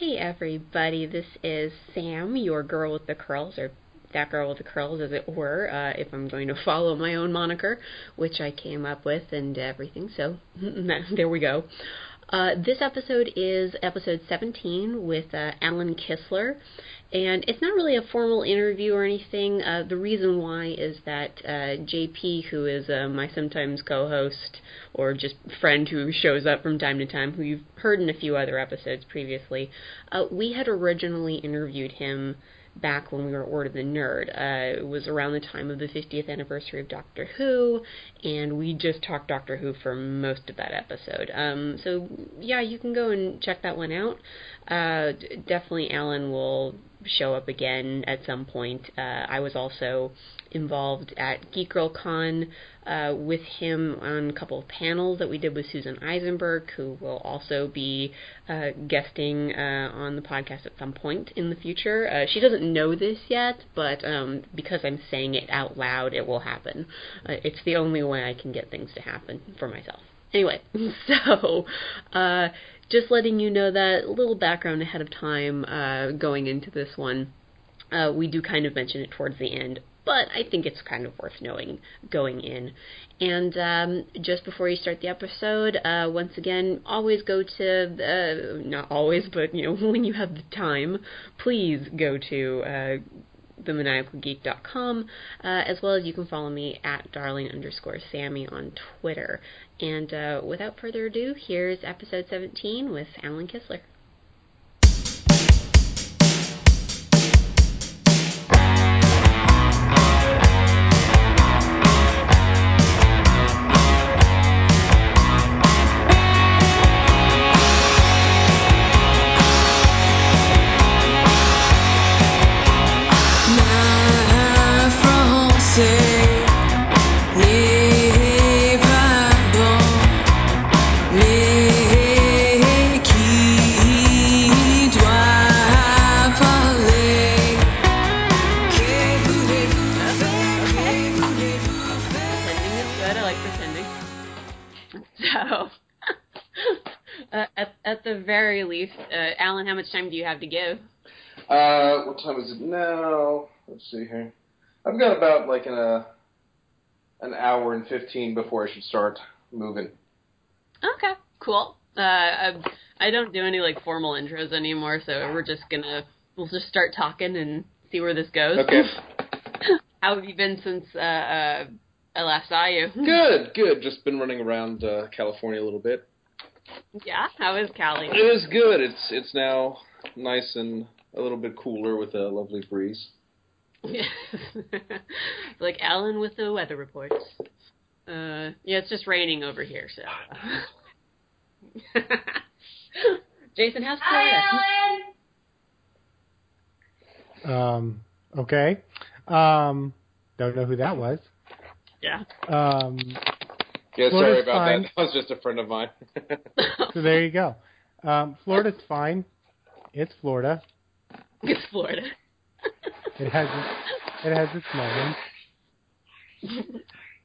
Hey everybody, this is Sam, your girl with the curls, or that girl with the curls, as it were, uh, if I'm going to follow my own moniker, which I came up with and everything. So there we go. Uh, this episode is episode 17 with uh, Alan Kistler, and it's not really a formal interview or anything. Uh, the reason why is that uh, JP, who is uh, my sometimes co-host or just friend who shows up from time to time, who you've heard in a few other episodes previously, we had originally interviewed him back when we were Order the Nerd. Uh, it was around the time of the 50th anniversary of Doctor Who, and we just talked Doctor Who for most of that episode. Um, so yeah, you can go and check that one out. Uh, definitely, Alan will show up again at some point. Uh, I was also involved at Geek Girl Con uh, with him on a couple of panels that we did with Susan Eisenberg, who will also be uh, guesting uh, on the podcast at some point in the future. Uh, she doesn't know this yet, but um, because I'm saying it out loud, it will happen. Uh, it's the only way I can get things to happen for myself. Anyway, so uh, just letting you know that a little background ahead of time uh, going into this one. Uh, we do kind of mention it towards the end, but I think it's kind of worth knowing going in. And um, just before you start the episode, uh, once again, always go to, uh, not always, but you know, when you have the time, please go to uh, themaniacalgeek.com, uh, as well as you can follow me at darling underscore Sammy on Twitter. And uh, without further ado, here's episode 17 with Alan Kistler. Uh, Alan, how much time do you have to give? Uh, what time is it now? Let's see here. I've got about like an uh, an hour and fifteen before I should start moving. Okay, cool. Uh, I, I don't do any like formal intros anymore, so we're just gonna we'll just start talking and see where this goes. Okay. How have you been since uh, uh, I last saw you? Good, good. Just been running around uh, California a little bit. Yeah, how is Cali? It is good. It's it's now nice and a little bit cooler with a lovely breeze. like Alan with the weather reports. Uh, yeah, it's just raining over here, so. Jason, how's Florida? Um, okay. Um, don't know who that was. Yeah. Um, Yeah, sorry about fine. that. That was just a friend of mine. so there you go. Um, Florida's fine. It's Florida. It's Florida. It has its, it has its moments.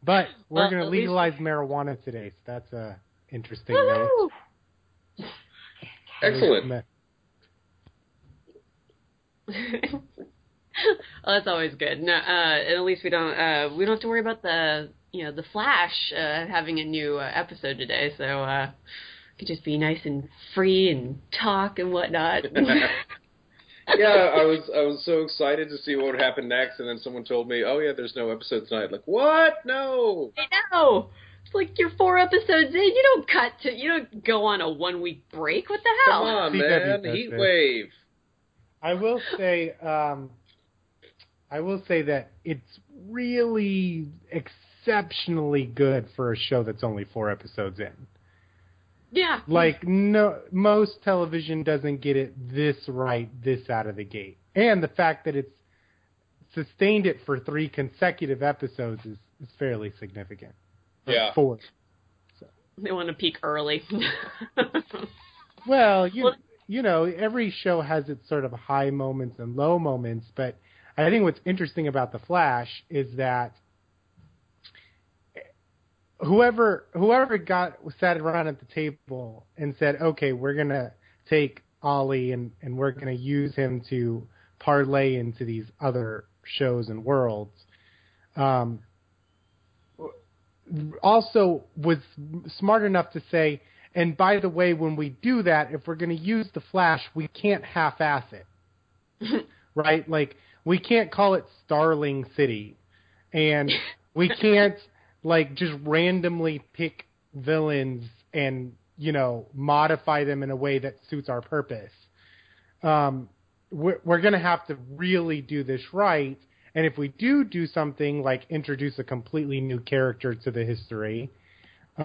But we're Well, going to at least- legalize marijuana today, so that's a interesting note. Woo! Excellent. well, that's always good. No, uh, and at least we don't uh, we don't have to worry about the you know the Flash uh, having a new uh, episode today, so uh, could just be nice and free and talk and whatnot. yeah, I was I was so excited to see what would happen next, and then someone told me, "Oh yeah, there's no episode tonight." Like, what? No. I know. It's like you're four episodes in. You don't cut to. You don't go on a one week break. What the hell? Come on, man. does Heat this. wave. I will say, um, I will say that it's really exceptionally good for a show that's only four episodes in. Yeah. Like no, most television doesn't get it this right this out of the gate, and the fact that it's sustained it for three consecutive episodes is, is fairly significant. Yeah. Four. They want to peak early. Well, you Well- you know, every show has its sort of high moments and low moments, but I think what's interesting about the Flash is that whoever whoever got sat around at the table and said, "Okay, we're gonna take Ollie, and and we're going to use him to parlay into these other shows and worlds. Um, also was smart enough to say, and by the way, when we do that, if we're going to use the Flash, we can't half-ass it, right? Like we can't call it Starling City, and we can't like just randomly pick villains and you know modify them in a way that suits our purpose. Um, we're, we're going to have to really do this right. And if we do do something like introduce a completely new character to the history,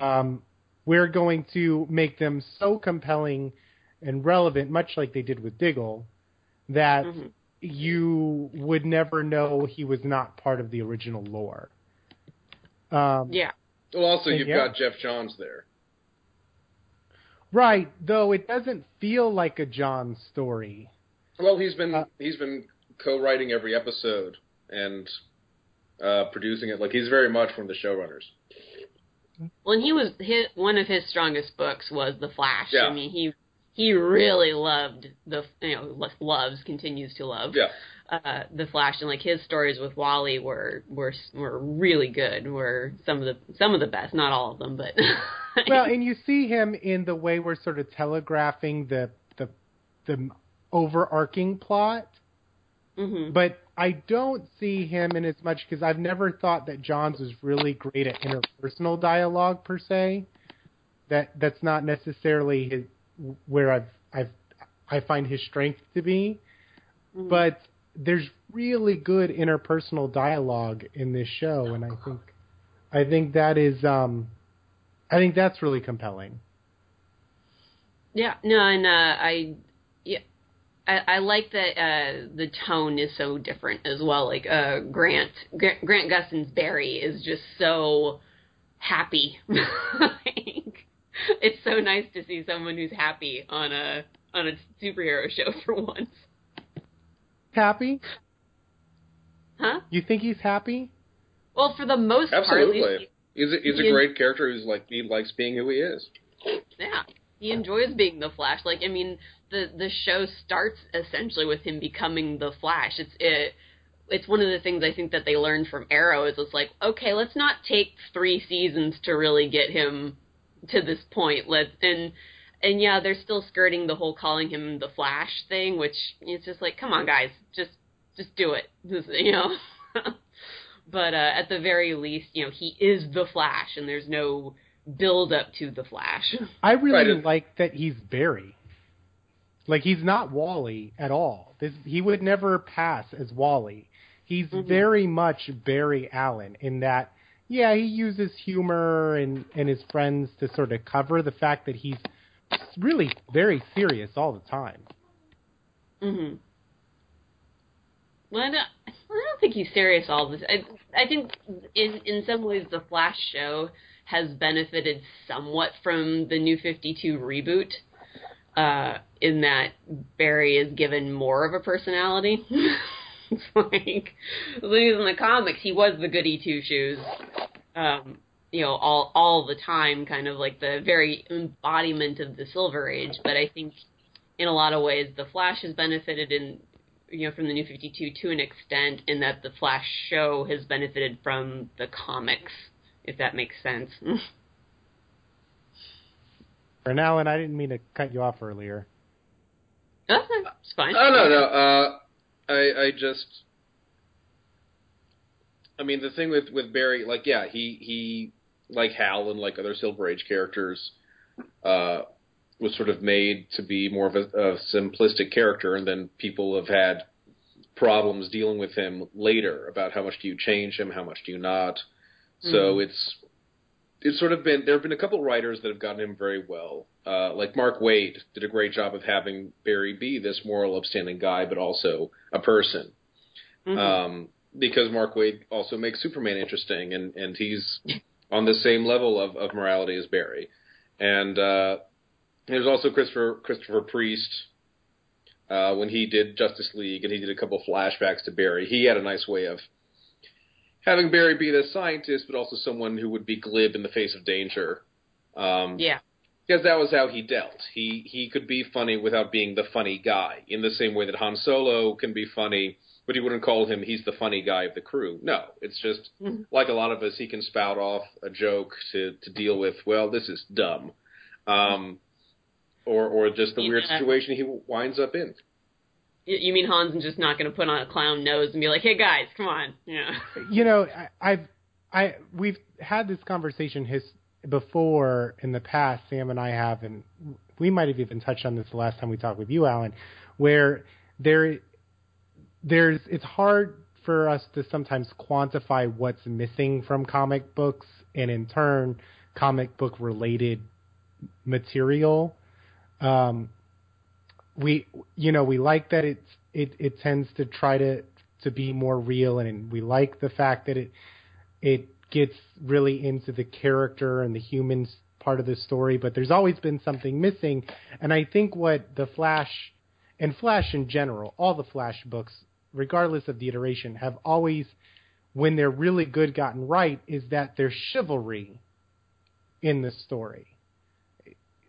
um, we're going to make them so compelling and relevant, much like they did with Diggle, that Mhm. you would never know he was not part of the original lore. Um, Yeah. Well, also you've yeah. got Geoff Johns there. Right, though it doesn't feel like a John story. Well, he's been Uh, he's been co-writing every episode and uh, producing it. Like he's very much one of the showrunners. Well, and he was his, one of his strongest books was The Flash. Yeah. I mean, he he really loved the you know loves continues to love Yeah, uh, the Flash, and like his stories with Wally were were were really good. Were some of the some of the best, not all of them, but well, and you see him in the way we're sort of telegraphing the the the overarching plot, hmm but I don't see him in as much because I've never thought that Johns was really great at interpersonal dialogue per se. That that's not necessarily his where I've I've I find his strength to be, Mm-hmm. but there's really good interpersonal dialogue in this show, and I think I think that is um I think that's really compelling. Yeah, no, and uh, I, yeah, I, I like that uh, the tone is so different as well. Like uh, Grant, Grant, Grant Gustin's Barry is just so happy. like, it's so nice to see someone who's happy on a on a superhero show for once, Happy? huh? You think he's happy? Well, for the most part, absolutely. least, He's a, he's a he- great character who's like he likes being who he is. Yeah, he enjoys being the Flash. Like, I mean, the the show starts essentially with him becoming the Flash. It's it. It's one of the things I think that they learned from Arrow is it's like, okay, let's not take three seasons to really get him to this point. Let and and yeah, they're still skirting the whole calling him the Flash thing, which it's just like, come on, guys, just just do it, Just, you know. but uh, at the very least, you know, he is the Flash, and there's no build up to the Flash. I really Right. like that he's Barry. Like he's not Wally at all. This he would never pass as Wally. He's Mhm. very much Barry Allen in that yeah, he uses humor and and his friends to sort of cover the fact that he's really very serious all the time. Mm-hmm. Well, I don't, I don't think he's serious all this. I, I think in in some ways the Flash show has benefited somewhat from the New Fifty Two reboot, uh, in that Barry is given more of a personality. it's like when he was in the comics, he was the goody two shoes. Um, you know, all all the time, kind of like the very embodiment of the Silver Age. But I think in a lot of ways, the Flash has benefited in you know from the New Fifty Two to an extent, in that the Flash show has benefited from the comics, if that makes sense. For now, and I didn't mean to cut you off earlier. Okay, it's fine. Oh no, no. Uh, I I just. I mean, the thing with with Barry, like, yeah, he he like Hal and like other Silver Age characters, uh, was sort of made to be more of a, a simplistic character, and then people have had problems dealing with him later about how much do you change him, how much do you not. So it's it's sort of been there have been a couple writers that have gotten him very well. Uh, like Mark Waid did a great job of having Barry be this moral, upstanding guy, but also a person. Mhm. Um, because Mark Waid also makes Superman interesting, and and he's on the same level of, of morality as Barry. And uh, there's also Christopher Christopher Priest uh, when he did Justice League, and he did a couple flashbacks to Barry. He had a nice way of having Barry be the scientist, but also someone who would be glib in the face of danger. Um, yeah, because that was how he dealt. He he could be funny without being the funny guy. In the same way that Han Solo can be funny, but he wouldn't call him he's the funny guy of the crew. No, it's just Mhm. like a lot of us. He can spout off a joke to to deal with. Well, this is dumb, um, or or just the weird situation he winds up in. You mean Han's is just not going to put on a clown nose and be like, "Hey guys, come on," yeah. you know, I, I've I we've had this conversation his before in the past. Sam and I have, and we might have even touched on this the last time we talked with you, Alan, where there there's it's hard for us to sometimes quantify what's missing from comic books and in turn comic book related material. Um we you know we like that it's it it tends to try to to be more real and we like the fact that it it gets really into the character and the humans part of the story but there's always been something missing. And i think what the flash and flash in general all the flash books regardless of the iteration have always when they're really good gotten right is that there's chivalry in the story.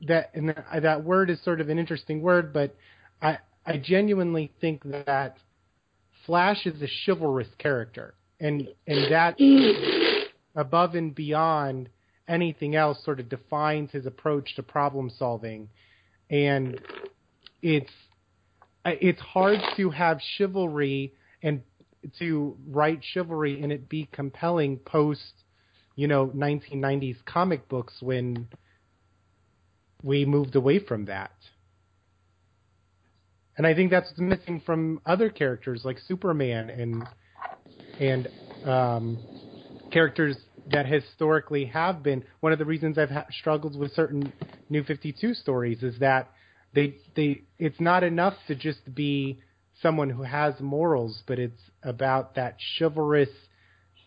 That and that, uh, that word is sort of an interesting word, but I I genuinely think that Flash is a chivalrous character, and and that above and beyond anything else sort of defines his approach to problem solving, and it's it's hard to have chivalry and to write chivalry and it be compelling post you know 1990s comic books when we moved away from that. And I think that's missing from other characters like Superman and and um, characters that historically have been. One of the reasons I've ha- struggled with certain New Fifty Two stories is that they they it's not enough to just be someone who has morals, but it's about that chivalrous,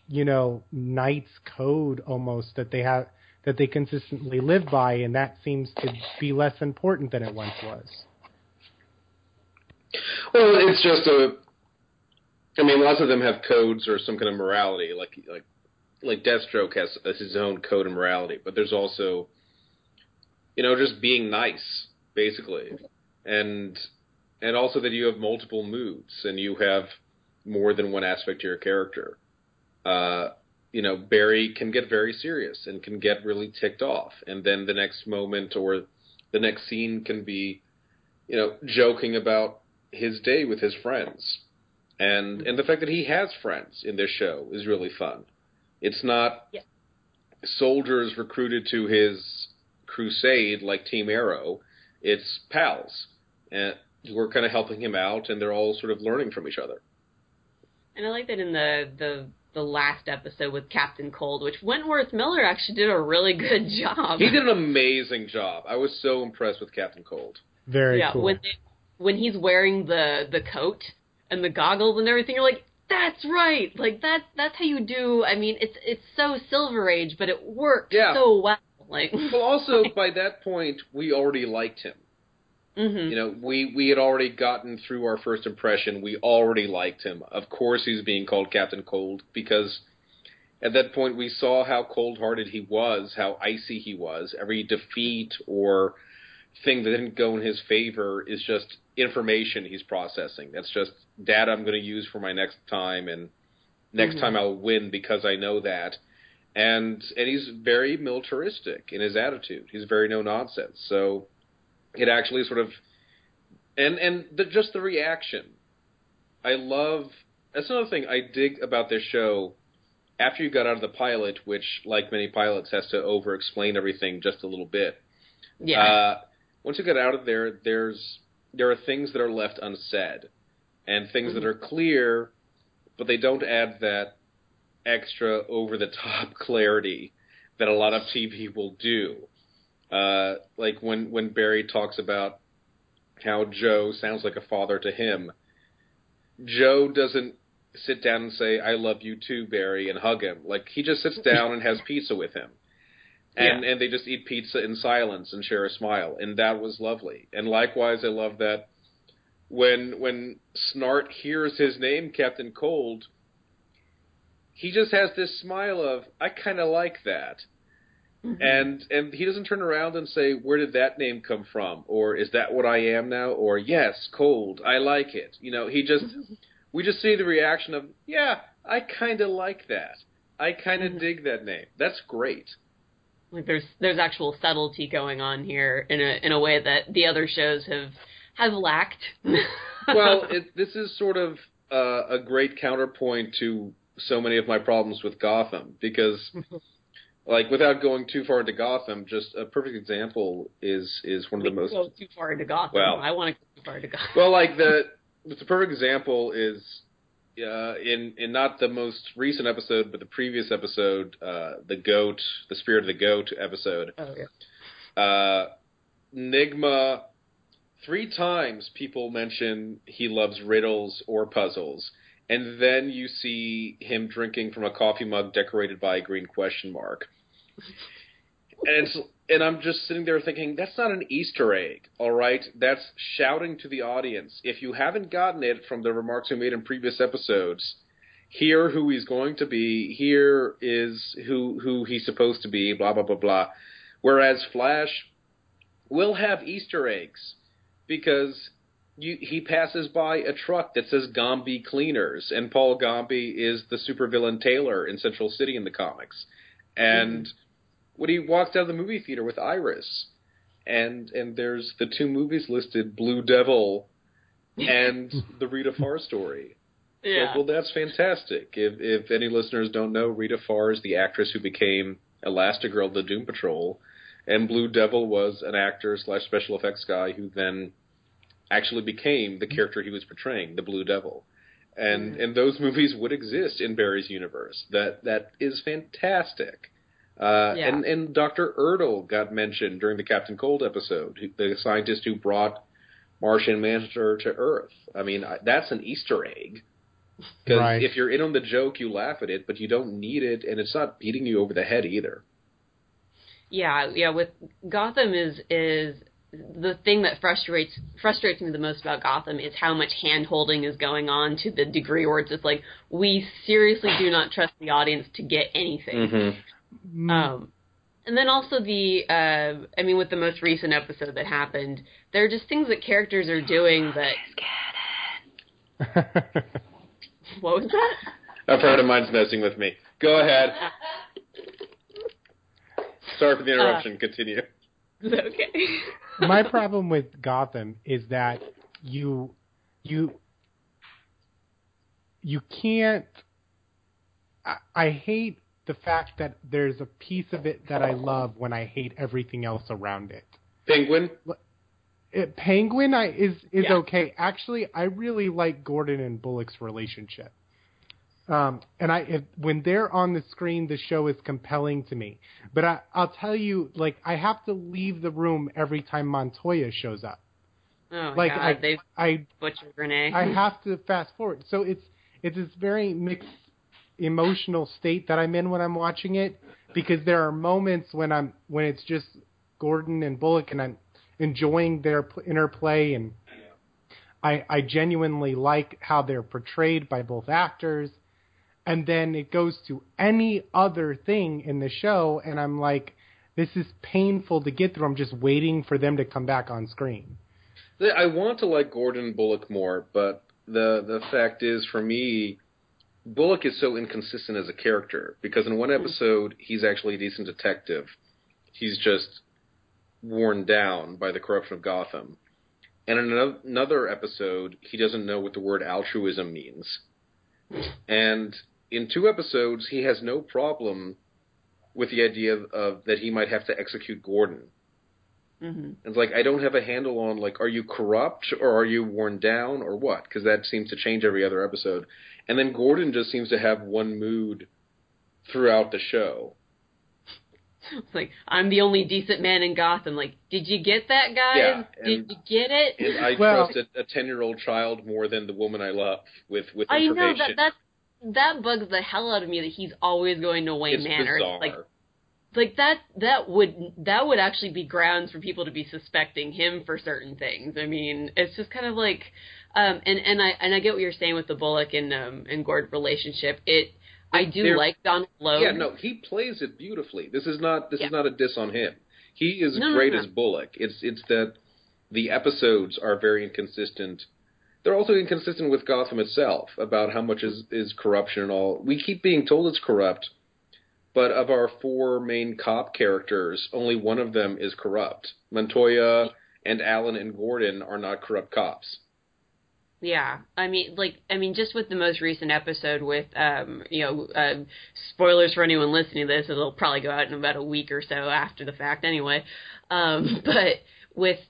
you know, knight's code almost that they have that they consistently live by, and that seems to be less important than it once was. Well, it's just a. I mean, lots of them have codes or some kind of morality, like like like Deathstroke has, has his own code of morality, but there's also, you know, just being nice, basically, and and also that you have multiple moods and you have more than one aspect to your character. Uh, you know, Barry can get very serious and can get really ticked off, and then the next moment or the next scene can be, you know, joking about his day with his friends. And and the fact that he has friends in this show is really fun. It's not Yeah. soldiers recruited to his crusade like Team Arrow. It's pals and who are kind of helping him out, and they're all sort of learning from each other. And I like that in the the the last episode with Captain Cold, which Wentworth Miller actually did a really good job. He did an amazing job. I was so impressed with Captain Cold. Very yeah, cool. when they, when he's wearing the the coat and the goggles and everything, you're like, that's right. Like that that's how you do. I mean, it's it's so Silver Age, but it worked Yeah. so well. Like, Well, also by that point, we already liked him. hmm You know, we we had already gotten through our first impression. We already liked him. Of course, he's being called Captain Cold because at that point we saw how cold-hearted he was, how icy he was. Every defeat or thing that didn't go in his favor is just information he's processing. That's just data I'm going to use for my next time, and next Mhm. time I'll win because I know that. And and he's very militaristic in his attitude. He's very no nonsense. So it actually sort of and and the, just the reaction. I love. That's another thing I dig about this show. After you got out of the pilot, which, like many pilots, has to over-explain everything just a little bit. yeah. Uh, once you get out of there, there's there are things that are left unsaid, and things that are clear, but they don't add that extra over-the-top clarity that a lot of TV will do. Uh, like when when Barry talks about how Joe sounds like a father to him. Joe doesn't sit down and say "I love you too, Barry" and hug him. Like he just sits down and has pizza with him, and and they just eat pizza in silence and share a smile, and that was lovely. And likewise, I love that when when Snart hears his name, Captain Cold, he just has this smile of "I kind of like that." Mm-hmm. and and he doesn't turn around and say where did that name come from? Or is that what I am now? Or yes cold. I like it. You know he just mm-hmm. we just see the reaction of yeah I kind of like that. I kind of mm-hmm. dig that name. That's great. Like there's there's actual subtlety going on here in a in a way that the other shows have have lacked. well it, this is sort of uh, a great counterpoint to so many of my problems with Gotham because like without going too far into Gotham just a perfect example is is one of we the most go too far into Gotham. Well- I want to go too far into Gotham. Well, like the the perfect example is uh, in in not the most recent episode, but the previous episode, uh, the goat, the spirit of the goat episode. oh, yeah. Uh, Nigma, three times people mention he loves riddles or puzzles, and then you see him drinking from a coffee mug decorated by a green question mark. And it's and I'm just sitting there thinking that's not an Easter egg, all right? That's shouting to the audience. If you haven't gotten it from the remarks we made in previous episodes, here who he's going to be, here is who who he's supposed to be, blah blah blah blah. Whereas Flash will have Easter eggs because you, he passes by a truck that says Gambi Cleaners, and Paul Gambi is the supervillain tailor in Central City in the comics. And mm-hmm. when he walks out of the movie theater with Iris, and and there's the two movies listed, Blue Devil and the Rita Farr story. Yeah. Like, well, that's fantastic. If if any listeners don't know, Rita Farr is the actress who became Elastigirl of the Doom Patrol, and Blue Devil was an actor slash special effects guy who then actually became the character he was portraying, the Blue Devil. And and those movies would exist in Barry's universe. That that is fantastic. Uh, Yeah. And and Doctor Erdel got mentioned during the Captain Cold episode, who- the scientist who brought Martian Manhunter to Earth. I mean, I, that's an Easter egg. Because Right. if you're in on the joke, you laugh at it, but you don't need it, and it's not beating you over the head either. Yeah, yeah. With Gotham is is the thing that frustrates frustrates me the most about Gotham is how much hand holding is going on to the degree where it's just like we seriously do not trust the audience to get anything. Mm, Um, and then also the, uh, I mean, with the most recent episode that happened, there are just things that characters are doing that. What was that? A friend of mine's messing with me. Go ahead. Sorry for the interruption. Continue. okay. My problem with Gotham is that you you you can't I, I hate the fact that there's a piece of it that I love when I hate everything else around it. Penguin. it uh, Penguin I is is Yeah. okay. Actually, I really like Gordon and Bullock's relationship. Um, and I, if, when they're on the screen, the show is compelling to me. But I, I'll tell you, like, I have to leave the room every time Montoya shows up. Oh Like, god, I, they've I, butchered Renee. I have to fast forward. So it's, it's this very mixed emotional state that I'm in when I'm watching it because there are moments when I'm, when it's just Gordon and Bullock and I'm enjoying their interplay and I, I genuinely like how they're portrayed by both actors. And then it goes to any other thing in the show, and I'm like, this is painful to get through. I'm just waiting for them to come back on screen. I want to like Gordon Bullock more, but the the fact is, for me, Bullock is so inconsistent as a character because in one episode he's actually a decent detective. He's just worn down by the corruption of Gotham. And in another episode, he doesn't know what the word altruism means. And in two episodes, he has no problem with the idea of, of that he might have to execute Gordon. hmm It's like I don't have a handle on like are you corrupt or are you worn down or what? Because that seems to change every other episode. And then Gordon just seems to have one mood throughout the show. It's like I'm the only decent man in Gotham. Like, did you get that, guys? Yeah, did you get it? And I Well- trust a ten year old child more than the woman I love with with I know information. that that that bugs the hell out of me that he's always going to Wayne it's Manor. bizarre. Like like that that would that would actually be grounds for people to be suspecting him for certain things. I mean, it's just kind of like um and and I and I get what you're saying with the Bullock and um and Gord relationship. It I do They're- like Donald Logue. Yeah, no, he plays it beautifully. This is not this Yeah. is not a diss on him. He is No, no, great no. as Bullock. It's it's that the episodes are very inconsistent. They're also inconsistent with Gotham itself about how much is is corruption and all. We keep being told it's corrupt, but of our four main cop characters, only one of them is corrupt. Montoya and Allen and Gordon are not corrupt cops. Yeah, I mean, like, I mean, just with the most recent episode with, um, you know, uh, spoilers for anyone listening to this, it'll probably go out in about a week or so after the fact, anyway. Um, but with,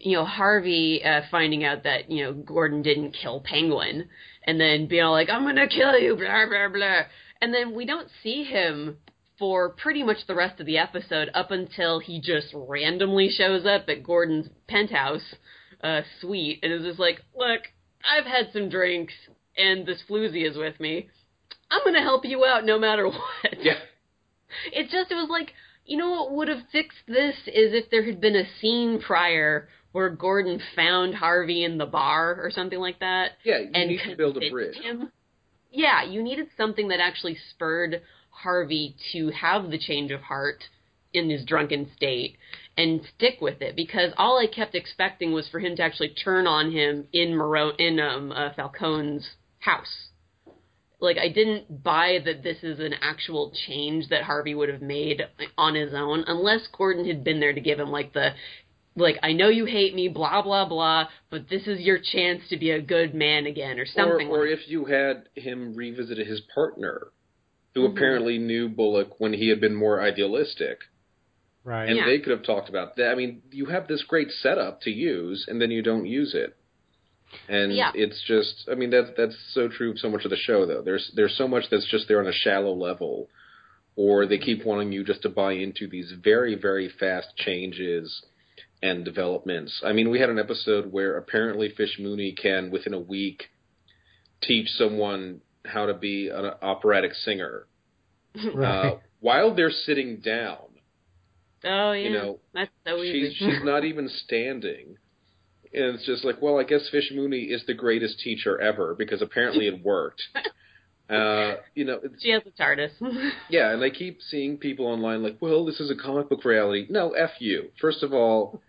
you know, Harvey uh, finding out that you know Gordon didn't kill Penguin, and then being all like, "I'm gonna kill you," blah blah blah, and then we don't see him for pretty much the rest of the episode up until he just randomly shows up at Gordon's penthouse uh, suite and is just like, "Look, I've had some drinks and this floozy is with me. I'm gonna help you out no matter what." Yeah. It just it was like you know what would have fixed this is if there had been a scene prior where Gordon found Harvey in the bar or something like that Yeah, you and need to build a bridge. Him. Yeah, you needed something that actually spurred Harvey to have the change of heart in his drunken state and stick with it because all I kept expecting was for him to actually turn on him in Maro- in um, uh, Falcone's house. Like I didn't buy that this is an actual change that Harvey would have made on his own unless Gordon had been there to give him like the like I know you hate me, blah blah blah, but this is your chance to be a good man again, or something. Or, or like if you had him revisit his partner, who Mhm. apparently knew Bullock when he had been more idealistic, Right. and Yeah. they could have talked about that. I mean, you have this great setup to use, and then you don't use it, and Yeah. it's just. I mean, that's that's so true of so much of the show, though. There's there's so much that's just there on a shallow level, or they keep wanting you just to buy into these very very fast changes and developments. I mean, we had an episode where apparently Fish Mooney can within a week teach someone how to be an operatic singer Right. uh, while they're sitting down. oh yeah, You know, that's so easy. she's she's not even standing. And it's just like, well, I guess Fish Mooney is the greatest teacher ever because apparently it worked. Uh, you know, it's, she has a TARDIS. yeah, and I keep seeing people online like, well, this is a comic book reality. No, F you. First of all,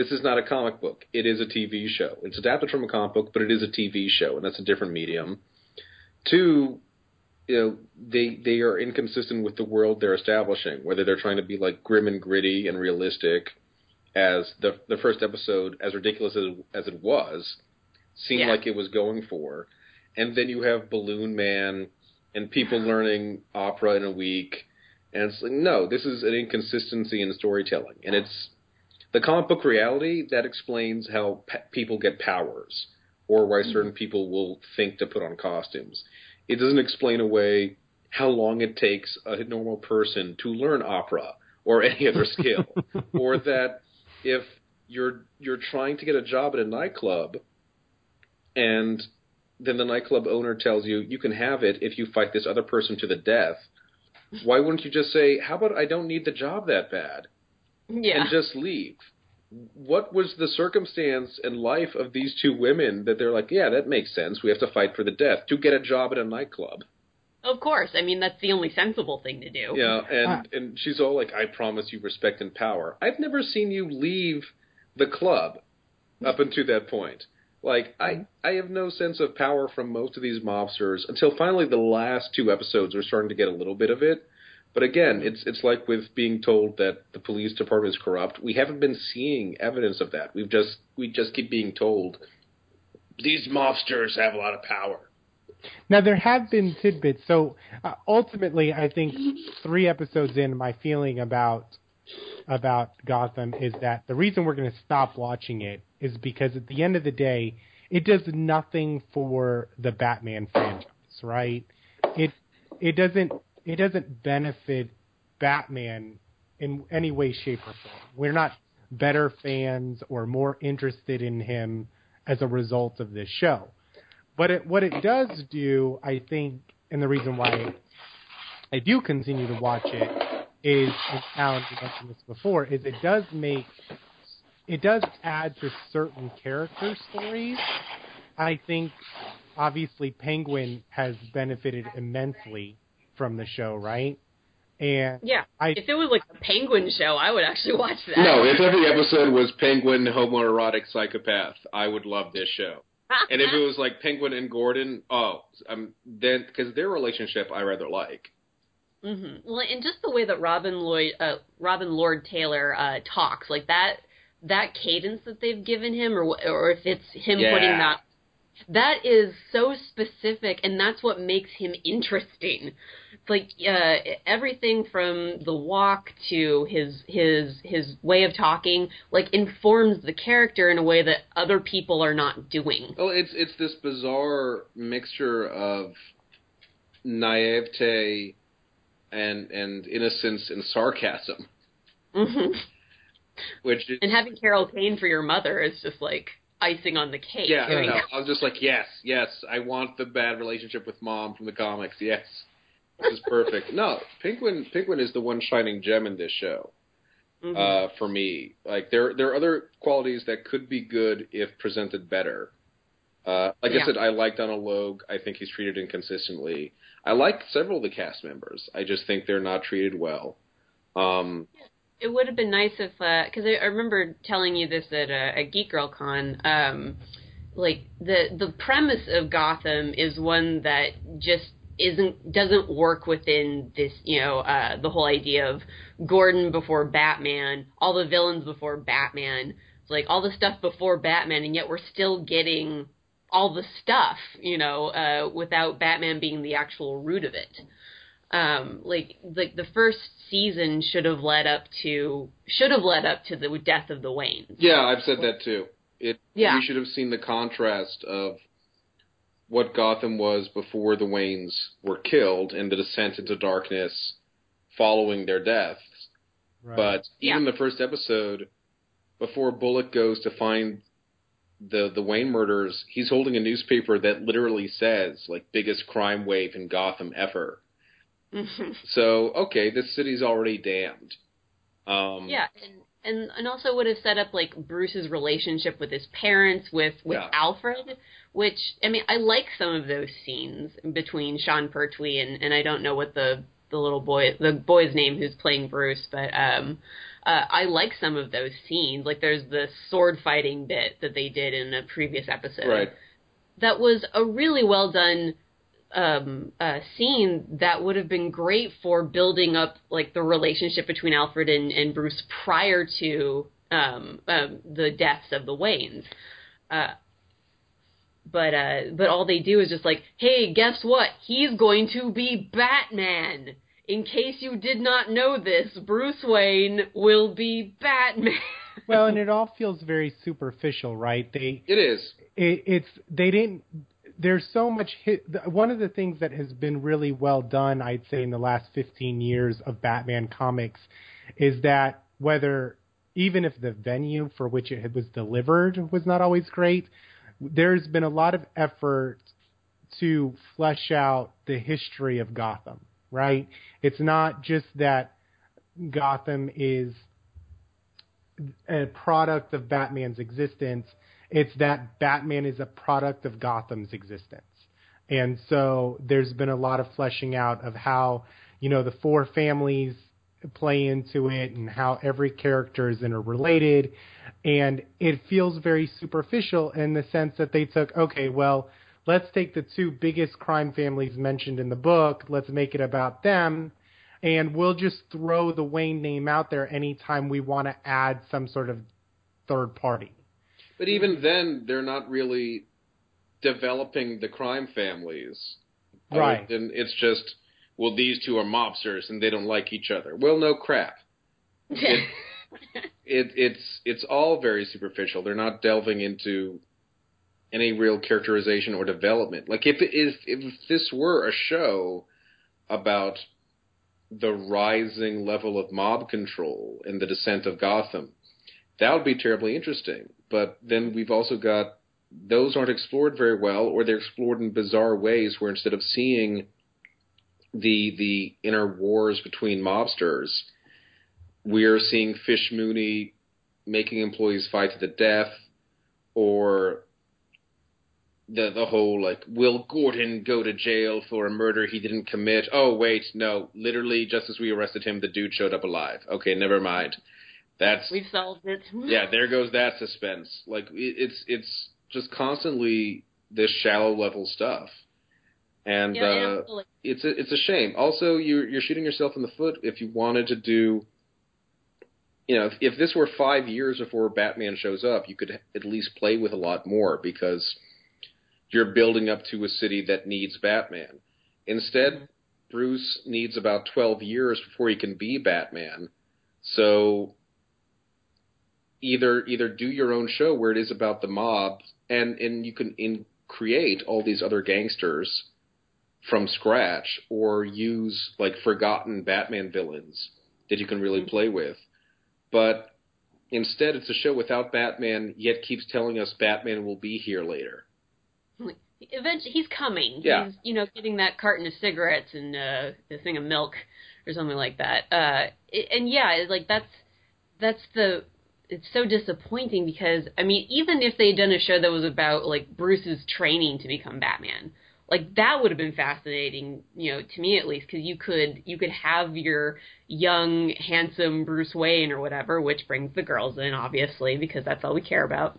this is not a comic book. It is a TV show. It's adapted from a comic book, but it is a TV show, and that's a different medium. Two, you know, they they are inconsistent with the world they're establishing, whether they're trying to be like grim and gritty and realistic as the the first episode, as ridiculous as, as it was, seemed Yeah. like it was going for. And then you have Balloon Man and people learning opera in a week. And it's like, no, this is an inconsistency in storytelling. And it's the comic book reality that explains how pe- people get powers or why mm-hmm. certain people will think to put on costumes. It doesn't explain away how long it takes a normal person to learn opera or any other skill, or that if you're you're trying to get a job at a nightclub, and then the nightclub owner tells you you can have it if you fight this other person to the death. Why wouldn't you just say, "How about I don't need the job that bad?" Yeah, and just leave. What was the circumstance and life of these two women that they're like, yeah, that makes sense. We have to fight for the death to get a job at a nightclub. of course. I mean, that's the only sensible thing to do. Yeah, and and she's all like, I promise you respect and power. I've never seen you leave the club up until that point. Like I I have no sense of power from most of these mobsters until finally the last two episodes are starting to get a little bit of it. But again, it's it's like with being told that the police department is corrupt. We haven't been seeing evidence of that. We've just we just keep being told these mobsters have a lot of power. Now there have been tidbits. So uh, ultimately, I think three episodes in, my feeling about about Gotham is that the reason we're going to stop watching it is because at the end of the day, it does nothing for the Batman franchise, right? It it doesn't it doesn't benefit Batman in any way, shape, or form. We're not better fans or more interested in him as a result of this show. But it, what it does do, I think, and the reason why I do continue to watch it is, and Alan mentioned this before, is it does make, it does add to certain character stories. I think, obviously, Penguin has benefited immensely from the show, right? And Yeah. I If it was like a penguin show, I would actually watch that. No, if every episode was Penguin homoerotic psychopath, I would love this show. And if it was like Penguin and Gordon, oh, um, then because their relationship I rather like. hmm Well, and just the way that Robin Lloyd, uh, Robin Lord Taylor uh, talks, like that, that cadence that they've given him, or or if it's him Yeah. putting that, that is so specific, and that's what makes him interesting. Like uh, everything from the walk to his his his way of talking, like informs the character in a way that other people are not doing. Well, it's it's this bizarre mixture of naivete and and innocence and sarcasm, Mm-hmm. which is, And having Carol Kane for your mother is just like icing on the cake. yeah, mean, no, I was just like, yes, yes, I want the bad relationship with mom from the comics. Yes, this is perfect. no, Penguin Penguin is the one shining gem in this show. mhm. uh, for me. Like there, there are other qualities that could be good if presented better. Uh, like Yeah. I said, I like Donald Logue. I think he's treated inconsistently. I like several of the cast members. I just think they're not treated well. Um, it would have been nice if because I, I remember telling you this at a, at Geek Girl Con. Um, like the the premise of Gotham is one that just isn't doesn't work within this you know uh, the whole idea of Gordon before Batman, all the villains before Batman, it's like all the stuff before Batman, and yet we're still getting all the stuff you know uh, without Batman being the actual root of it um like like the first season should have led up to should have led up to the death of the Waynes. yeah, I've said that too. It Yeah. we should have seen the contrast of what Gotham was before the Waynes were killed and the descent into darkness following their deaths. right. But Yeah. even the first episode, before Bullock goes to find the the Wayne murders, he's holding a newspaper that literally says like biggest crime wave in Gotham ever. Mhm. So okay, this city's already damned. Um, yeah, and, and and also would have set up like Bruce's relationship with his parents, with with Yeah. Alfred, which I mean I like some of those scenes between Sean Pertwee and and I don't know what the the little boy the boy's name who's playing Bruce, but um. Uh, I like some of those scenes. Like there's the sword fighting bit that they did in a previous episode. right. that was a really well done um uh scene that would have been great for building up like the relationship between Alfred and, and Bruce prior to um, um the deaths of the Waynes. Uh but uh but all they do is just like, "Hey, guess what? He's going to be Batman." In case you did not know this, Bruce Wayne will be Batman. well, and it all feels very superficial, right? They It is. it, it's they didn't there's so much hit. One of the things that has been really well done i'd say in the last 15 years of batman comics is that whether even if the venue for which it was delivered was not always great there's been a lot of effort to flesh out the history of gotham right? It's not just that gotham is a product of batman's existence it's that Batman is a product of Gotham's existence. And so there's been a lot of fleshing out of how, you know, the four families play into it and how every character is interrelated. And it feels very superficial in the sense that they took, okay, well, let's take the two biggest crime families mentioned in the book, let's make it about them. And we'll just throw the Wayne name out there anytime we want to add some sort of third party. But even then, they're not really developing the crime families. Right. than it's just, well, these two are mobsters and they don't like each other. Well, no crap. It, it it's it's all very superficial. They're not delving into any real characterization or development. Like if it is if this were a show about the rising level of mob control and the descent of Gotham, that would be terribly interesting. But then we've also got those aren't explored very well, or they're explored in bizarre ways where instead of seeing the the inner wars between mobsters, we're seeing Fish Mooney making employees fight to the death, or the the whole like will Gordon go to jail for a murder he didn't commit? Oh wait, no, literally just as we arrested him, the dude showed up alive. Okay, never mind. That's We've solved it. yeah, there goes that suspense. Like it, it's it's just constantly this shallow level stuff, and Yeah, uh, like, it's a, it's a shame. Also, you're you're shooting yourself in the foot if you wanted to do. You know, if, if this were five years before Batman shows up, you could at least play with a lot more because you're building up to a city that needs Batman. Instead, Mhm. Bruce needs about twelve years before he can be Batman. So either either do your own show where it is about the mob, and and you can in, create all these other gangsters from scratch, or use like forgotten Batman villains that you can really Mhm. play with. But instead, it's a show without Batman, yet keeps telling us Batman will be here later. eventually he's coming. Yeah. He's you know getting that carton of cigarettes and uh, the thing of milk or something like that. Uh, and yeah, like that's that's the it's so disappointing because I mean even if they'd done a show that was about like Bruce's training to become Batman. Like that would have been fascinating, you know, to me at least, because you could you could have your young, handsome Bruce Wayne or whatever, which brings the girls in, obviously, because that's all we care about.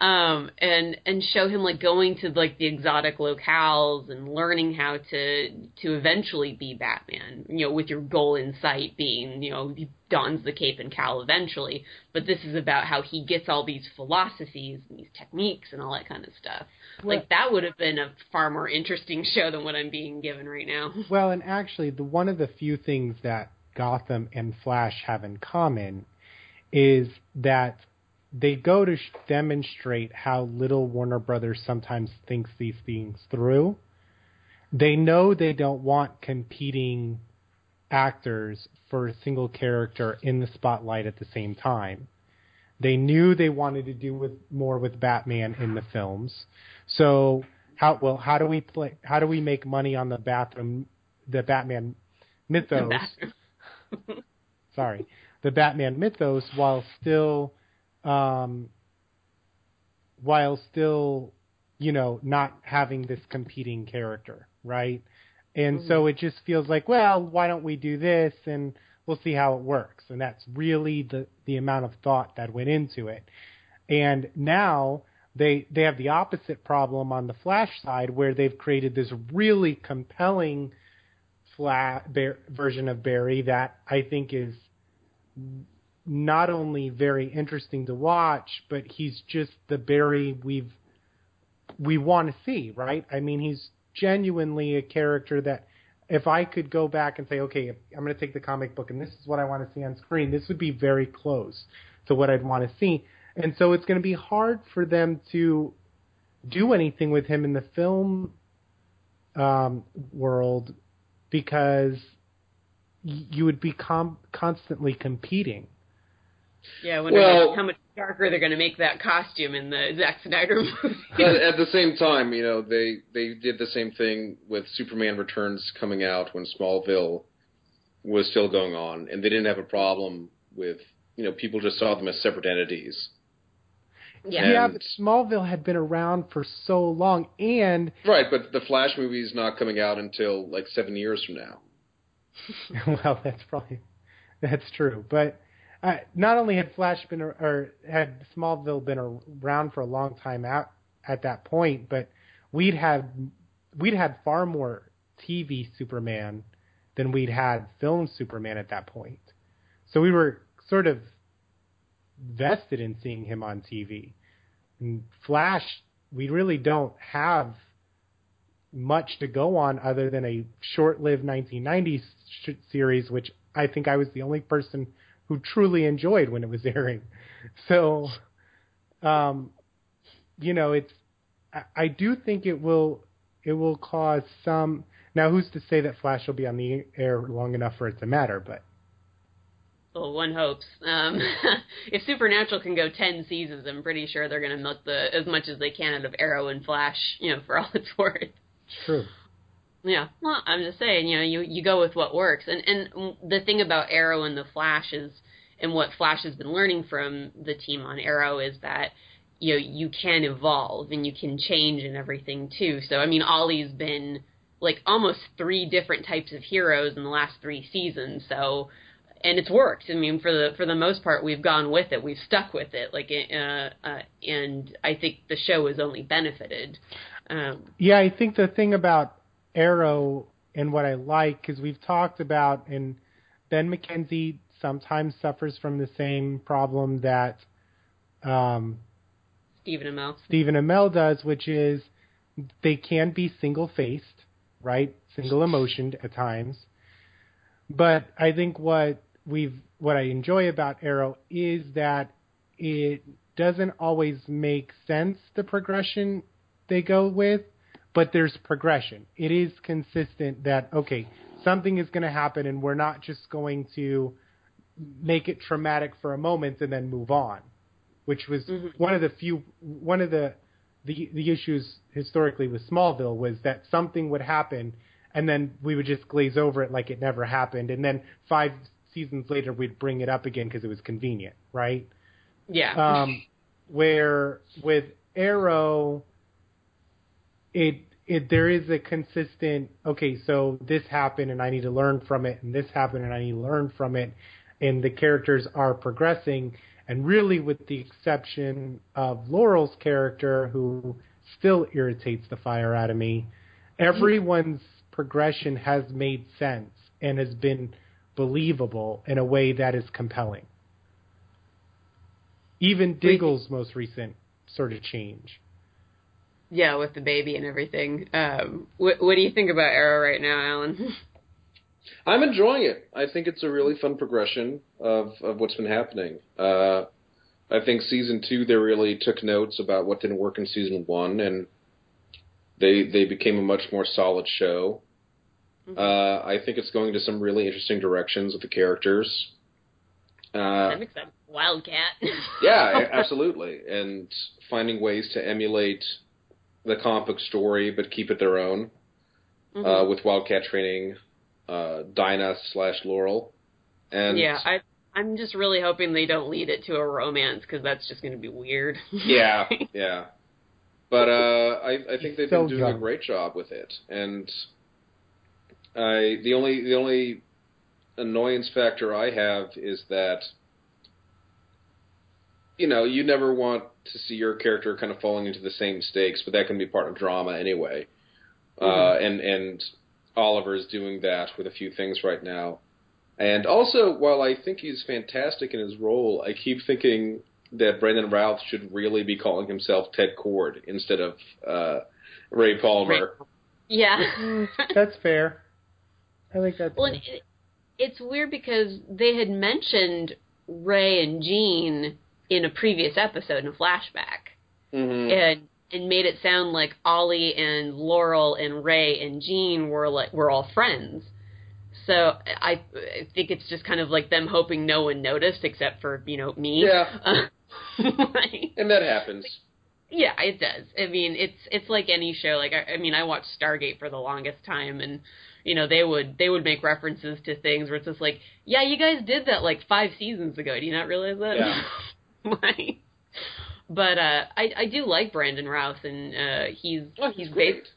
Um, and and show him like going to like the exotic locales and learning how to to eventually be Batman. You know, with your goal in sight being, you know, dons the cape and cowl eventually. But this is about how he gets all these philosophies and these techniques and all that kind of stuff. Like that would have been a far more interesting show than what I'm being given right now. Well, and actually, the one of the few things that Gotham and Flash have in common is that they go to sh- demonstrate how little Warner Brothers sometimes thinks these things through. They know they don't want competing actors for a single character in the spotlight at the same time. They knew they wanted to do with more with Batman in the films. So how well how do we play how do we make money on the bathroom the Batman mythos sorry the Batman mythos while still um while still you know not having this competing character right and so mm-hmm. it just feels like well why don't we do this and we'll see how it works. And that's really the the amount of thought that went into it. And now they they have the opposite problem on the flash side where they've created this really compelling flat bear, version of Barry that I think is not only very interesting to watch, but he's just the Barry we've we want to see, right? I mean, he's genuinely a character that if I could go back and say, okay, I'm going to take the comic book and this is what I want to see on screen, this would be very close to what I'd want to see. And so it's going to be hard for them to do anything with him in the film um, world because you would be com- constantly competing. Yeah, I wonder Well- how much darker they're going to make that costume in the Zack Snyder movie. But at the same time, you know, they they did the same thing with Superman Returns coming out when Smallville was still going on, and they didn't have a problem with you know people just saw them as separate entities. yeah. Yeah, but Smallville had been around for so long, and Right, but the Flash movie is not coming out until like seven years from now. well, that's probably that's true. But uh, not only had Flash been or had Smallville been around for a long time out at that point, but we'd had we'd had far more TV Superman than we'd had film Superman at that point. So we were sort of vested in seeing him on TV. And Flash, we really don't have much to go on other than a short-lived 1990s sh- series, which I think I was the only person who truly enjoyed when it was airing. So, um, you know, it's I, I do think it will it will cause some. Now, who's to say that Flash will be on the air long enough for it to matter? But Well, one hopes. Um, if Supernatural can go ten seasons, I'm pretty sure they're going to milk the as much as they can out of Arrow and Flash. You know, for all it's worth. true. Yeah, well, I'm just saying, you know, you you go with what works, and and the thing about Arrow and the Flash is, and what Flash has been learning from the team on Arrow is that you know you can evolve and you can change and everything too. So I mean, Ollie's been like almost three different types of heroes in the last three seasons. So and it's worked. I mean, for the for the most part, we've gone with it. We've stuck with it. Like, uh, uh, and I think the show has only benefited. Um, Yeah, I think the thing about Arrow and what I like, because we've talked about, and Ben McKenzie sometimes suffers from the same problem that um, Stephen Amell. Stephen Amell does, which is they can be single faced, right? Single emotioned at times. But I think what we've what I enjoy about Arrow is that it doesn't always make sense the progression they go with, but there's progression. It is consistent that okay, something is going to happen and we're not just going to make it traumatic for a moment and then move on, which was Mhm. one of the few one of the the the issues historically with Smallville was that something would happen and then we would just glaze over it like it never happened and then 5 seasons later we'd bring it up again because it was convenient, right? Yeah. um, where with Arrow, it it there is a consistent okay, so this happened and I need to learn from it, and this happened and I need to learn from it, and the characters are progressing, and really with the exception of Laurel's character, who still irritates the fire out of me, everyone's progression has made sense and has been believable in a way that is compelling. Even Diggle's most recent sort of change. Yeah, with the baby and everything. Um, what, what do you think about Arrow right now, Alan? I'm enjoying it. I think it's a really fun progression of, of what's been happening. Uh, I think season two they really took notes about what didn't work in season one, and they they became a much more solid show. Mhm. Uh, I think it's going to some really interesting directions with the characters. Uh, I'm excited. Wildcat. yeah, absolutely, and finding ways to emulate the comic book story but keep it their own Mhm. uh, with Wildcat training, uh, Dinah slash Laurel, and yeah, I I'm just really hoping they don't lead it to a romance because that's just going to be weird. yeah, yeah. But uh, I I think they've So been doing a great job with it, and I the only the only annoyance factor I have is that you know you never want to see your character kind of falling into the same mistakes, but that can be part of drama anyway. Uh, Mhm. and and Oliver is doing that with a few things right now. And also, while I think he's fantastic in his role, I keep thinking that Brandon Routh should really be calling himself Ted Kord instead of uh, Ray Palmer. yeah. That's fair. I think that's Well, fair. it, it's weird because they had mentioned Ray and Jean in a previous episode in a flashback, hmm and and made it sound like Ollie and Laurel and Ray and Jean were like were all friends. So I, I think it's just kind of like them hoping no one noticed except for you know me. Yeah. Like- And that happens. yeah, it does. I mean, it's it's like any show. Like I, I mean, I watched Stargate for the longest time, and you know they would they would make references to things where it's just like, yeah, you guys did that like five seasons ago. Do you not realize that? Yeah. like, but uh, I I do like Brandon Routh, and uh, he's Oh, he's great. based.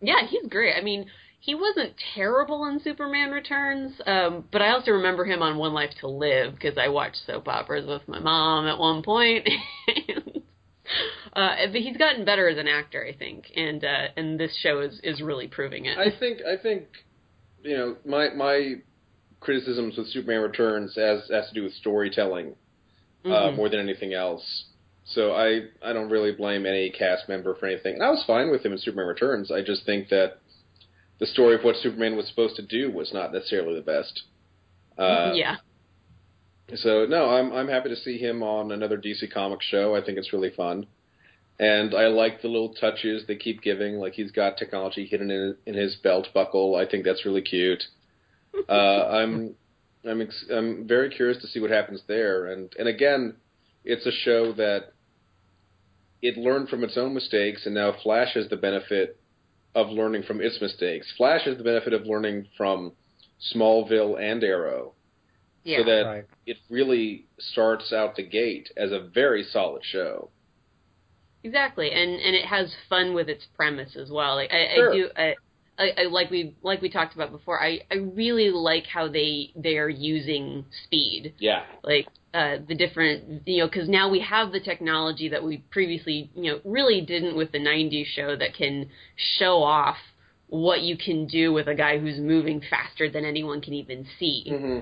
Yeah, he's great. I mean, he wasn't terrible in Superman Returns, um, but I also remember him on One Life to Live because I watched soap operas with my mom at one point. uh, but he's gotten better as an actor, I think, and uh, and this show is is really proving it. I think I think you know my my criticisms with Superman Returns has has to do with storytelling uh, Mhm. more than anything else. So I I don't really blame any cast member for anything. And I was fine with him in Superman Returns. I just think that the story of what Superman was supposed to do was not necessarily the best. Uh, yeah, So no, I'm I'm happy to see him on another DC Comics show. I think it's really fun, and I like the little touches they keep giving. Like he's got technology hidden in in his belt buckle. I think that's really cute. Uh, I'm I'm ex- I'm very curious to see what happens there. And and again, it's a show that it learned from its own mistakes, and now Flash has the benefit of learning from its mistakes. Flash has the benefit of learning from Smallville and Arrow yeah. so that Right. it really starts out the gate as a very solid show. Exactly, and and it has fun with its premise as well. Like I, Sure. I do, I, I, I like we like we talked about before. I I really like how they they are using speed, Yeah. like uh the different you know because now we have the technology that we previously you know really didn't with the '90s show that can show off what you can do with a guy who's moving faster than anyone can even see. hmm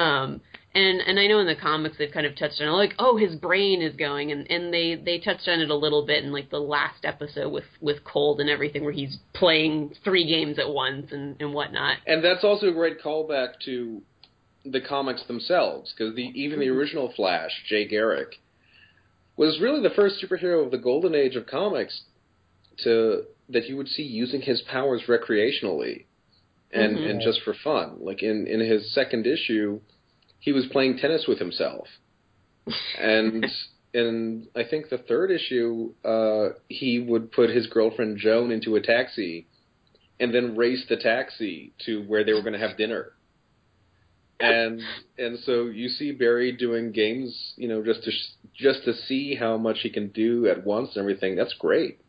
Um, and and I know in the comics they've kind of touched on it, like oh his brain is going and and they they touched on it a little bit in like the last episode with with Cold and everything where he's playing three games at once and and whatnot. And that's also a great callback to the comics themselves, because the even the original Flash, Jay Garrick, was really the first superhero of the golden age of comics to that you would see using his powers recreationally and Mhm. and just for fun. Like in in his second issue, he was playing tennis with himself, and. In I think the third issue, uh, he would put his girlfriend Joan into a taxi, and then race the taxi to where they were going to have dinner. And and so you see Barry doing games, you know, just to just to see how much he can do at once and everything. That's great.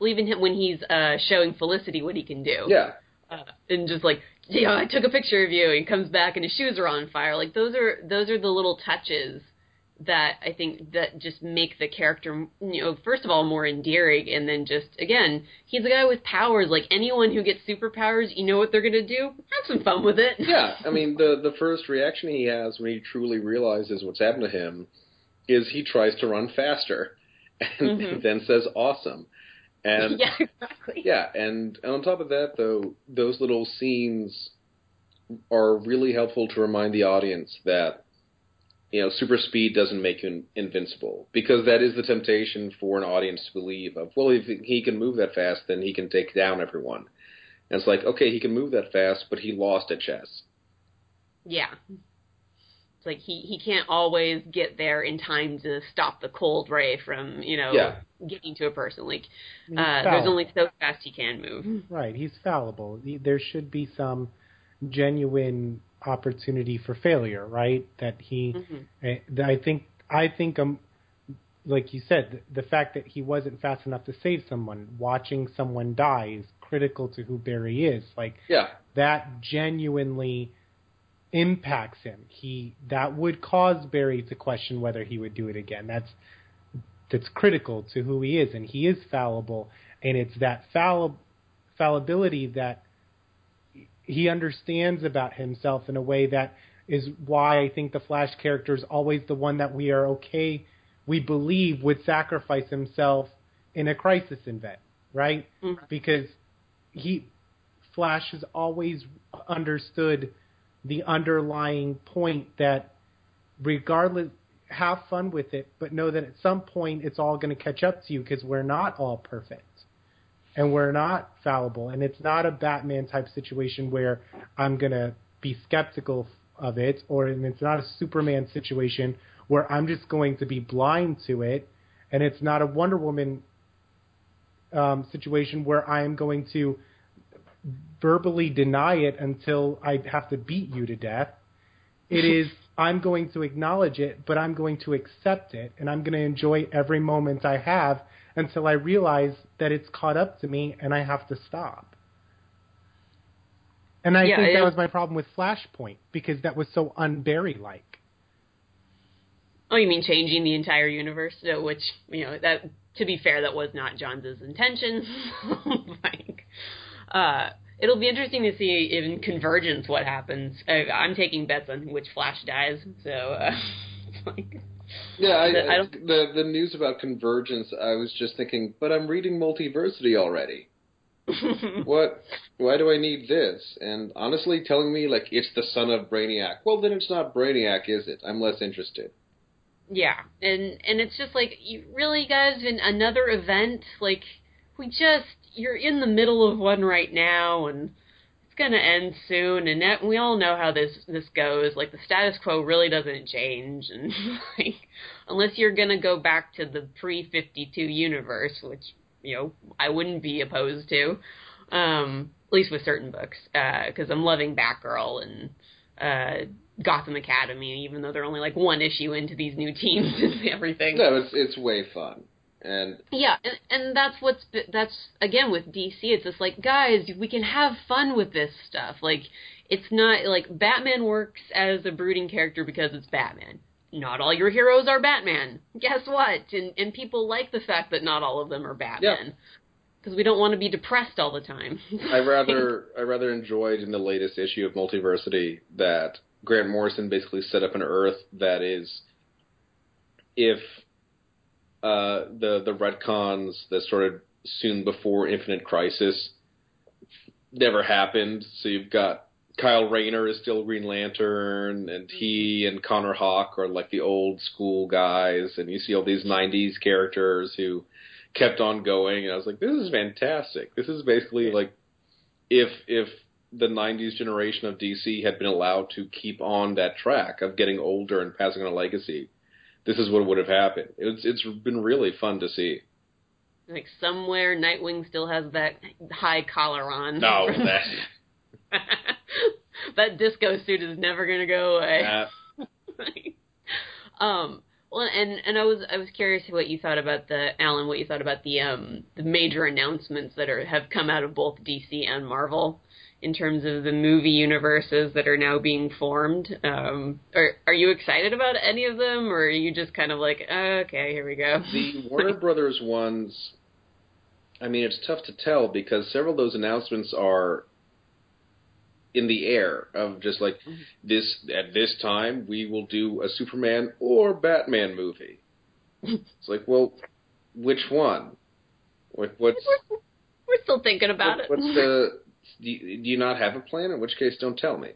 Well, even him when he's uh showing Felicity what he can do. Yeah, uh, and just like yeah, I took a picture of you. He comes back and his shoes are on fire. Like those are those are the little touches that I think that just make the character, you know, first of all more endearing, and then just again, he's a guy with powers. Like anyone who gets superpowers, you know what they're gonna do? Have some fun with it. yeah. I mean, the the first reaction he has when he truly realizes what's happened to him is he tries to run faster, and Mhm. then says "awesome." And yeah, exactly. Yeah, and on top of that, though, those little scenes are really helpful to remind the audience that you know super speed doesn't make you invincible because that is the temptation for an audience to believe of well if he can move that fast then he can take down everyone and it's like okay he can move that fast but he lost at chess Yeah. It's like he he can't always get there in time to stop the cold ray from you know Yeah. getting to a person. Like uh, there's only so fast he can move. Right, he's fallible. There should be some genuine opportunity for failure, right? That he, Mhm. eh, I think, I think, um, like you said, the fact that he wasn't fast enough to save someone, watching someone die, is critical to who Barry is. Like yeah that genuinely impacts him. He that would cause Barry to question whether he would do it again. That's that's critical to who he is, and he is fallible, and it's that falli- fallibility that he understands about himself in a way that is why I think the Flash character is always the one that we are okay, we believe would sacrifice himself in a crisis event, right? Mhm. Because he Flash has always understood the underlying point that regardless have fun with it but know that at some point it's all going to catch up to you because we're not all perfect. And we're not fallible. And it's not a batman type situation where i'm going to be skeptical of it or it's not a superman situation where i'm just going to be blind to it. And it's not a wonder woman um, situation where i am going to verbally deny it until I have to beat you to death. It is I'm going to acknowledge it, but I'm going to accept it and I'm going to enjoy every moment I have until I realize that it's caught up to me and I have to stop. And I Yeah, think that was my problem with Flashpoint because that was so unberry like. Oh, you mean changing the entire universe? No, which you know that to be fair, that was not Johns' intention. like, uh, it'll be interesting to see in Convergence what happens. I, I'm taking bets on which Flash dies. So, uh, like, yeah I, The- I the the news about convergence i was just thinking but i'm reading multiversity already what why do I need this? And honestly telling me like it's the son of Brainiac. Well then it's not Brainiac, is it? I'm less interested. yeah, and and it's just like you really guys in another event. Like we just you're in the middle of one right now, and it's gonna end soon. And that, we all know how this this goes. Like the status quo really doesn't change, and like unless you're gonna go back to the pre fifty two universe, which you know I wouldn't be opposed to. Um, at least with certain books, because I'm loving Batgirl and uh, Gotham Academy, even though they're only like one issue into these new teams and everything. No, it's it's way fun. And Yeah, and, and that's what's that's again with DC. It's just like guys, we can have fun with this stuff. Like it's not like Batman works as a brooding character because it's Batman. Not all your heroes are Batman. Guess what? And and people like the fact that not all of them are Batman. Because we don't want to be depressed all the time. I rather I rather enjoyed in the latest issue of Multiversity that Grant Morrison basically set up an Earth that is if uh, the the retcons that started soon before Infinite Crisis never happened. So you've got Kyle Rayner is still Green Lantern, and he and Connor Hawke are like the old school guys, and you see all these '90s characters who kept on going. And I was like, this is fantastic. This is basically like if if the '90s generation of DC had been allowed to keep on that track of getting older and passing on a legacy, this is what would have happened. It's it's been really fun to see. like somewhere, Nightwing still has that high collar on. No, that that disco suit is never gonna go away. that um well and and I was I was curious what you thought about the Alan what you thought about the um the major announcements that are have come out of both DC and Marvel in terms of the movie universes that are now being formed. Um are are you excited about any of them or are you just kind of like "Uh, okay, here we go. the Warner Brothers ones. I mean, it's tough to tell because several of those announcements are in the air of just like this at this time we will do a Superman or Batman movie. It's like, well, which one? What, what's We're still thinking about what- it. what's the? Do you, do you not have a plan? In which case, don't tell me.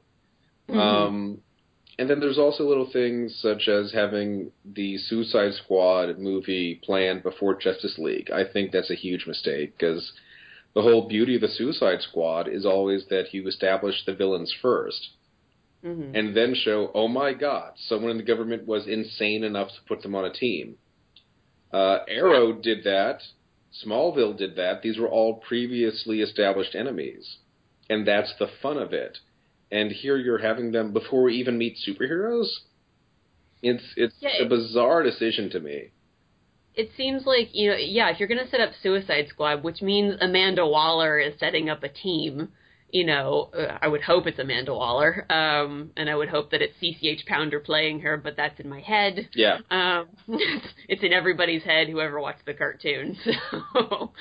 Mhm. Um, and then there's also little things such as having the Suicide Squad movie planned before Justice League. I think that's a huge mistake because the whole beauty of the Suicide Squad is always that you establish the villains first Mhm. and then show, oh my god, someone in the government was insane enough to put them on a team. Uh, Arrow did that. Smallville did that. These were all previously established enemies. And that's the fun of it. And here you're having them before we even meet superheroes? It's it's Yeah, a bizarre decision to me. it seems like you know yeah if you're going to set up suicide squad which means amanda waller is setting up a team you know uh, i would hope it's amanda waller um and i would hope that it's cch pounder playing her but that's in my head Yeah. um it's in everybody's head whoever watched the cartoon so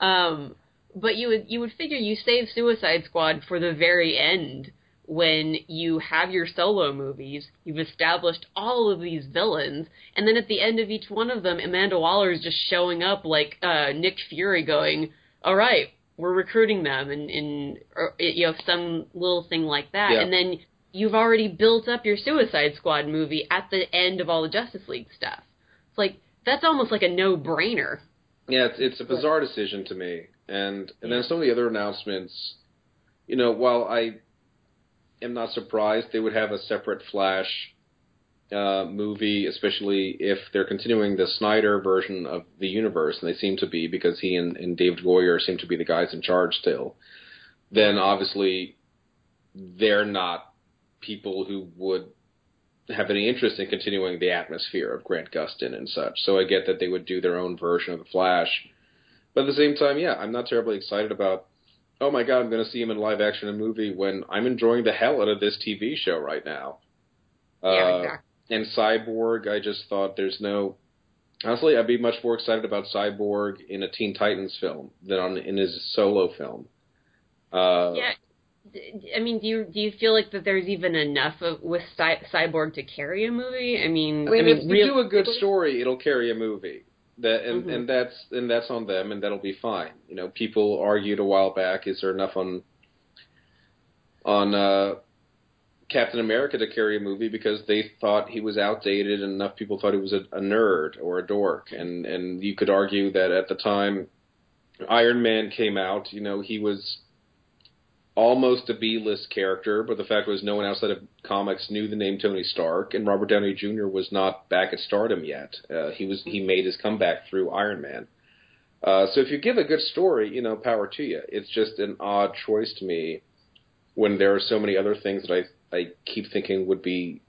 um but you would you would figure you save suicide squad for the very end when you have your solo movies, you've established all of these villains, and then at the end of each one of them, Amanda Waller is just showing up like uh, Nick Fury, going, "All right, we're recruiting them," and, and or, you know some little thing like that, Yeah. and then you've already built up your Suicide Squad movie at the end of all the Justice League stuff. It's like that's almost like a no-brainer. Yeah, it's it's a bizarre decision to me. And and then some of the other announcements, you know, while I am not surprised they would have a separate Flash uh, movie, especially if they're continuing the Snyder version of the universe, and they seem to be because he and, and David Goyer seem to be the guys in charge still. Then obviously they're not people who would have any interest in continuing the atmosphere of Grant Gustin and such. So I get that they would do their own version of the Flash. But at the same time, yeah, I'm not terribly excited about oh my god, I'm going to see him in live action in a movie when I'm enjoying the hell out of this TV show right now. yeah, Uh, exactly. And Cyborg, I just thought there's no. Honestly, I'd be much more excited about Cyborg in a Teen Titans film than on in his solo film. Uh, Yeah. I mean, do you do you feel like that there's even enough of, with Cy- Cyborg to carry a movie? I mean, I mean, if you real- do a good story, it'll carry a movie. That and, Mhm. and that's and that's on them, and that'll be fine. You know, people argued a while back: is there enough on on uh, Captain America to carry a movie because they thought he was outdated, and enough people thought he was a, a nerd or a dork, and and you could argue that at the time Iron Man came out, you know, he was almost a B-list character, but the fact was no one outside of comics knew the name Tony Stark, and Robert Downey Jr. was not back at stardom yet. Uh, he was he made his comeback through Iron Man. Uh, so if you give a good story, you know, power to you. It's just an odd choice to me when there are so many other things that I I keep thinking would be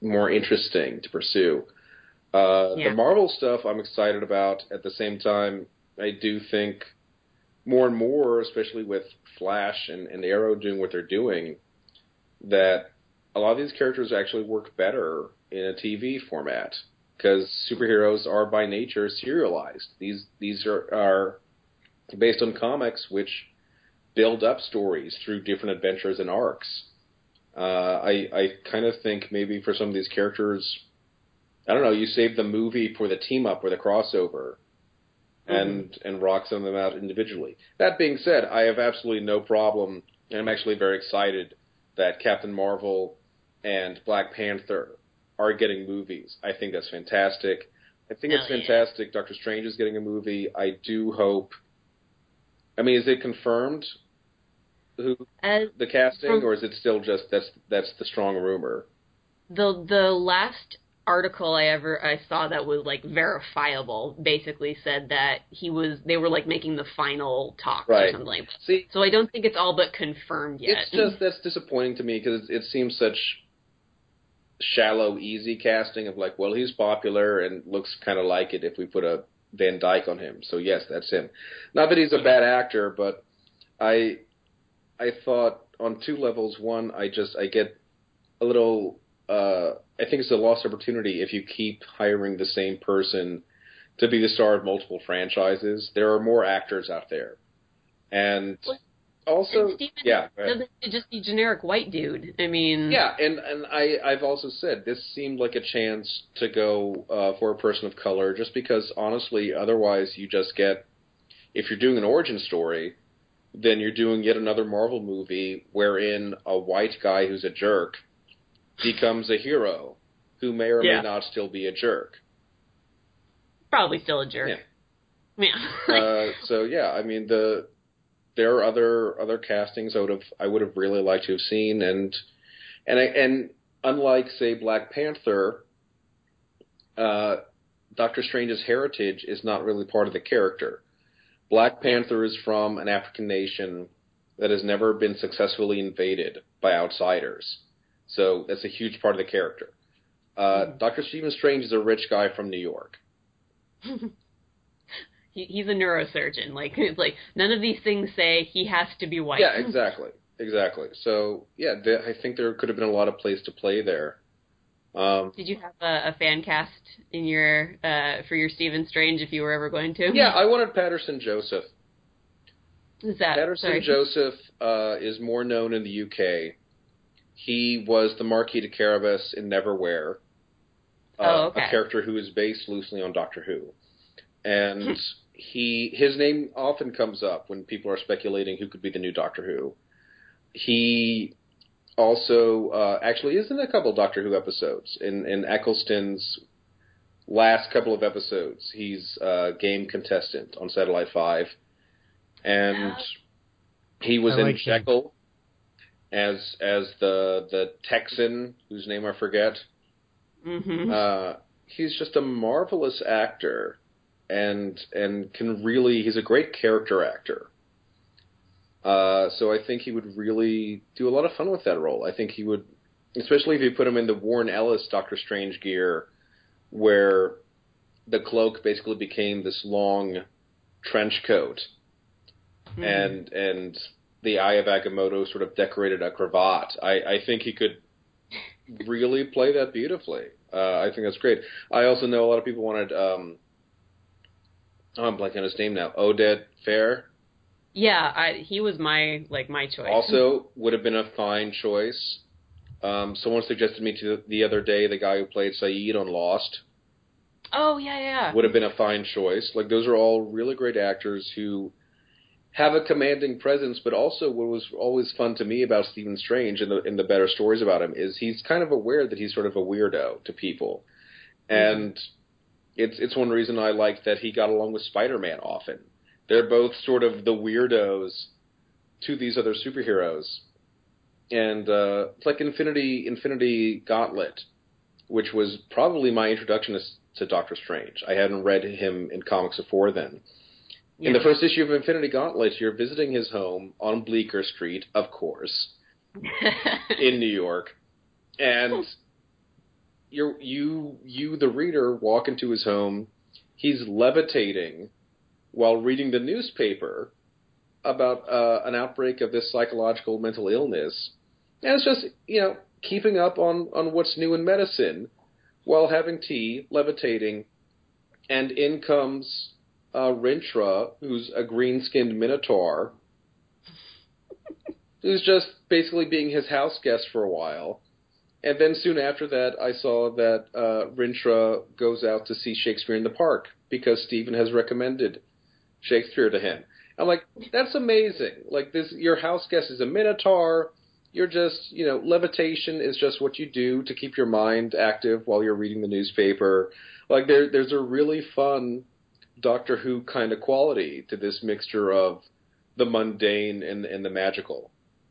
more interesting to pursue. Uh, Yeah. The Marvel stuff I'm excited about. At the same time, I do think more and more, especially with Flash and, and Arrow doing what they're doing, that a lot of these characters actually work better in a TV format because superheroes are by nature serialized. These these are, are based on comics which build up stories through different adventures and arcs. Uh, I I kind of think maybe for some of these characters, I don't know, you save the movie for the team up or the crossover, and and rock some of them out individually. That being said, I have absolutely no problem, and I'm actually very excited that Captain Marvel and Black Panther are getting movies. I think that's fantastic. I think it's Hell yeah. fantastic. Doctor Strange is getting a movie. I do hope. I mean, is it confirmed who As the casting, From- or is it still just that's that's the strong rumor? the the last article I ever I saw that was like verifiable basically said that he was they were like making the final talks or something like that. See, So I don't think it's all but confirmed yet. it's just that's disappointing to me because it seems such shallow, easy casting of like, well, he's popular and looks kind of like it if we put a Van Dyke on him. So yes, that's him. Not that he's a bad actor, but I I thought on two levels. One, I just I get a little. Uh, I think it's a lost opportunity if you keep hiring the same person to be the star of multiple franchises. There are more actors out there, and also, and Steven yeah, doesn't just be generic white dude. I mean Yeah, and and I I've also said this seemed like a chance to go uh, for a person of color, just because honestly, otherwise you just get if you're doing an origin story, then you're doing yet another Marvel movie wherein a white guy who's a jerk becomes a hero who may or Yeah. may not still be a jerk. probably still a jerk. Yeah. Yeah. uh, so yeah, I mean the there are other other castings I would have I would have really liked to have seen, and and I, and unlike say Black Panther, uh, Doctor Strange's heritage is not really part of the character. Black Panther is from an African nation that has never been successfully invaded by outsiders, so that's a huge part of the character. Uh, Doctor Stephen Strange is a rich guy from New York. he, he's a neurosurgeon. Like it's like none of these things say he has to be white. Yeah, exactly, exactly. So yeah, th- I think there could have been a lot of place to play there. Um, Did you have a, a fan cast in your uh, for your Stephen Strange if you were ever going to? yeah, I wanted Paterson Joseph. Is that Paterson sorry. Joseph uh, is more known in the UK. He was the Marquis de Carabas in Neverwhere, uh, Oh, okay. a character who is based loosely on Doctor Who, and he his name often comes up when people are speculating who could be the new Doctor Who. He also uh, actually is in a couple Doctor Who episodes. In in Eccleston's last couple of episodes, he's a game contestant on Satellite Five, and he was I in like him. Jekyll as as the the Texan whose name I forget. hmm Uh, he's just a marvelous actor, and and can really he's a great character actor. Uh, so I think he would really do a lot of fun with that role. I think he would, especially if you put him in the Warren Ellis Doctor Strange gear, where the cloak basically became this long trench coat, Mm-hmm. and and the Eye of Agamotto sort of decorated a cravat. I, I think he could really play that beautifully. Uh, I think that's great. I also know a lot of people wanted. Um, oh, I'm blanking on his name now. Oded Fehr yeah, I, he was my like my choice. also would have been a fine choice. Um, someone suggested me to the other day the guy who played Sayid on Lost oh yeah, yeah. would have been a fine choice. Like those are all really great actors who have a commanding presence, but also what was always fun to me about Stephen Strange and the in the better stories about him is he's kind of aware that he's sort of a weirdo to people, and it's it's one reason I like that he got along with Spider Man often. They're both sort of the weirdos to these other superheroes, and uh, it's like Infinity Infinity Gauntlet, which was probably my introduction to, to Doctor Strange. I hadn't read him in comics before then. In the first issue of Infinity Gauntlet, you're visiting his home on Bleecker Street, of course, in New York, and you you you the reader walk into his home. He's levitating while reading the newspaper about uh, an outbreak of this psychological mental illness, and it's just you know keeping up on on what's new in medicine while having tea, levitating, and in comes uh, Rintrah, who's a green-skinned minotaur, who's just basically being his house guest for a while. And then soon after that, I saw that uh, Rintrah goes out to see Shakespeare in the Park because Stephen has recommended Shakespeare to him. I'm like, that's amazing. Like this, your house guest is a minotaur. You're just, you know, levitation is just what you do to keep your mind active while you're reading the newspaper. Like there, there's a really fun Doctor Who kind of quality to this mixture of the mundane and and the magical.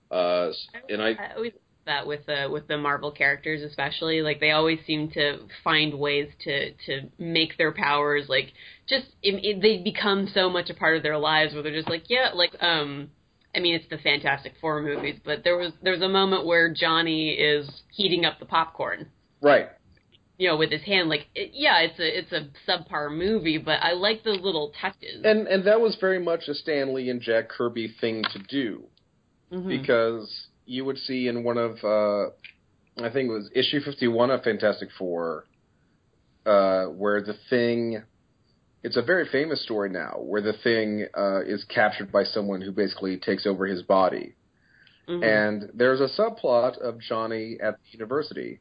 Uh, and I, I always that with the with the Marvel characters, especially like they always seem to find ways to to make their powers like just it, it, they become so much a part of their lives where they're just like yeah like um I mean it's the Fantastic Four movies, but there was there's a moment where Johnny is heating up the popcorn right. you know, with his hand. Like, it, yeah, it's a it's a subpar movie, but I like those little touches. And and that was very much a Stan Lee and Jack Kirby thing to do Mhm. because you would see in one of uh, I think it was issue fifty one of Fantastic Four, uh, where the thing. It's a very famous story now, where the thing uh, is captured by someone who basically takes over his body. Mhm. And there's a subplot of Johnny at the university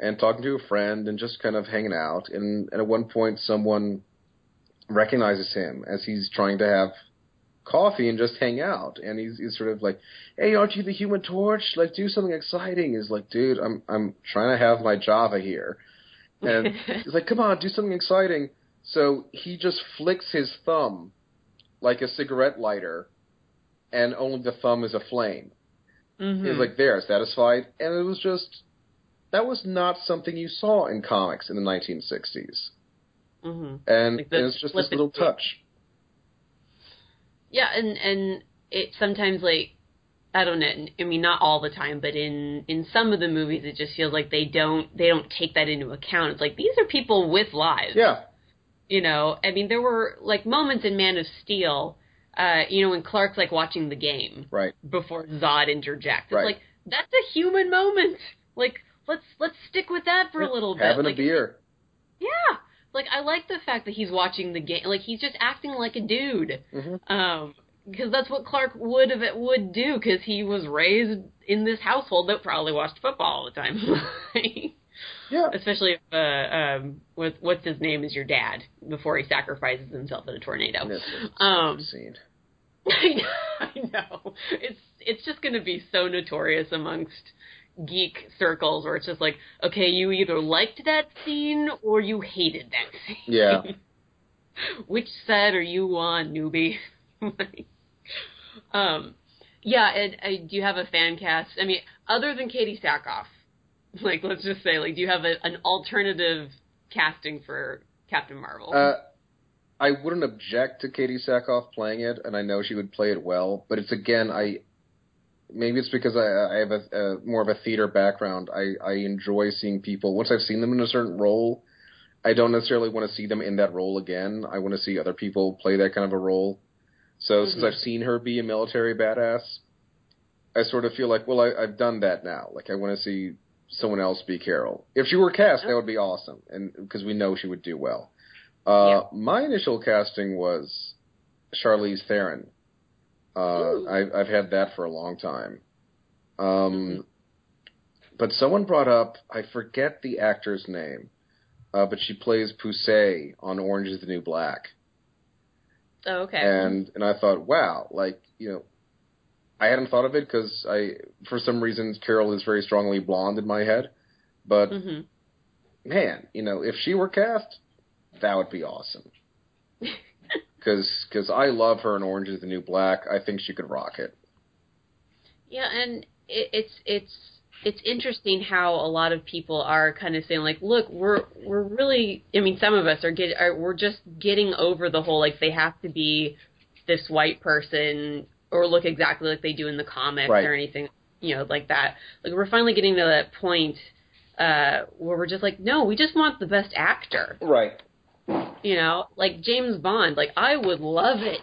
and talking to a friend and just kind of hanging out. And, and at one point, someone recognizes him as he's trying to have coffee and just hang out. And he's, he's sort of like, "Hey, aren't you the Human Torch? Like, do something exciting." He's like, "Dude, I'm I'm trying to have my Java here." And he's like, "Come on, do something exciting." So he just flicks his thumb like a cigarette lighter, and only the thumb is aflame. Mhm. He's like, there, satisfied. And it was just, that was not something you saw in comics in the 1960s. Mhm. And, Like the and it's just this little touch. Yeah, and and it sometimes like I don't know. I mean, not all the time, but in in some of the movies, it just feels like they don't they don't take that into account. It's like these are people with lives. Yeah. You know, I mean, there were like moments in Man of Steel. Uh, you know, when Clark's like watching the game Right. before Zod interjects. It's Right. like that's a human moment. Like let's let's stick with that for a little bit. Having like, a beer. Yeah. Like I like the fact that he's watching the game. Like he's just acting like a dude. hmm Um, because that's what Clark would have would do because he was raised in this household that probably watched football all the time. Yeah. Especially if uh, um, what what's his name is your dad before he sacrifices himself in a tornado. It's a Um, scene. I know, I know. It's it's just going to be so notorious amongst geek circles where it's just like, okay, you either liked that scene or you hated that scene. Yeah. Which side are you on, newbie? um, yeah, and uh, do you have a fan cast? I mean, other than Katee Sackhoff, like let's just say, like, do you have a, an alternative casting for Captain Marvel? Uh, I wouldn't object to Katee Sackhoff playing it, and I know she would play it well. But it's again, I maybe it's because I, I have a, a more of a theater background. I, I enjoy seeing people once I've seen them in a certain role. I don't necessarily want to see them in that role again. I want to see other people play that kind of a role. So since Mhm. I've seen her be a military badass, I sort of feel like, well, I, I've done that now. Like I want to see someone else be Carol. If she were cast, that would be awesome, and because we know she would do well. Uh, My initial casting was Charlize Theron. Uh, I've, I've had that for a long time. Um, Mhm. But someone brought up, I forget the actor's name, uh, but she plays Poussey on Orange is the New Black. oh, okay. And and I thought, wow, like you know, I hadn't thought of it because I, for some reason, Carol is very strongly blonde in my head. But mm-hmm. man, you know, if she were cast, that would be awesome. Because I love her in Orange is the New Black. I think she could rock it. Yeah, and it, it's it's it's interesting how a lot of people are kind of saying like, look, we're we're really. I mean, some of us are get are, we're just getting over the whole like they have to be this white person or look exactly like they do in the comics Right. or anything, you know, like that. Like we're finally getting to that point uh, where we're just like, no, we just want the best actor. Right. You know, like James Bond. Like I would love it,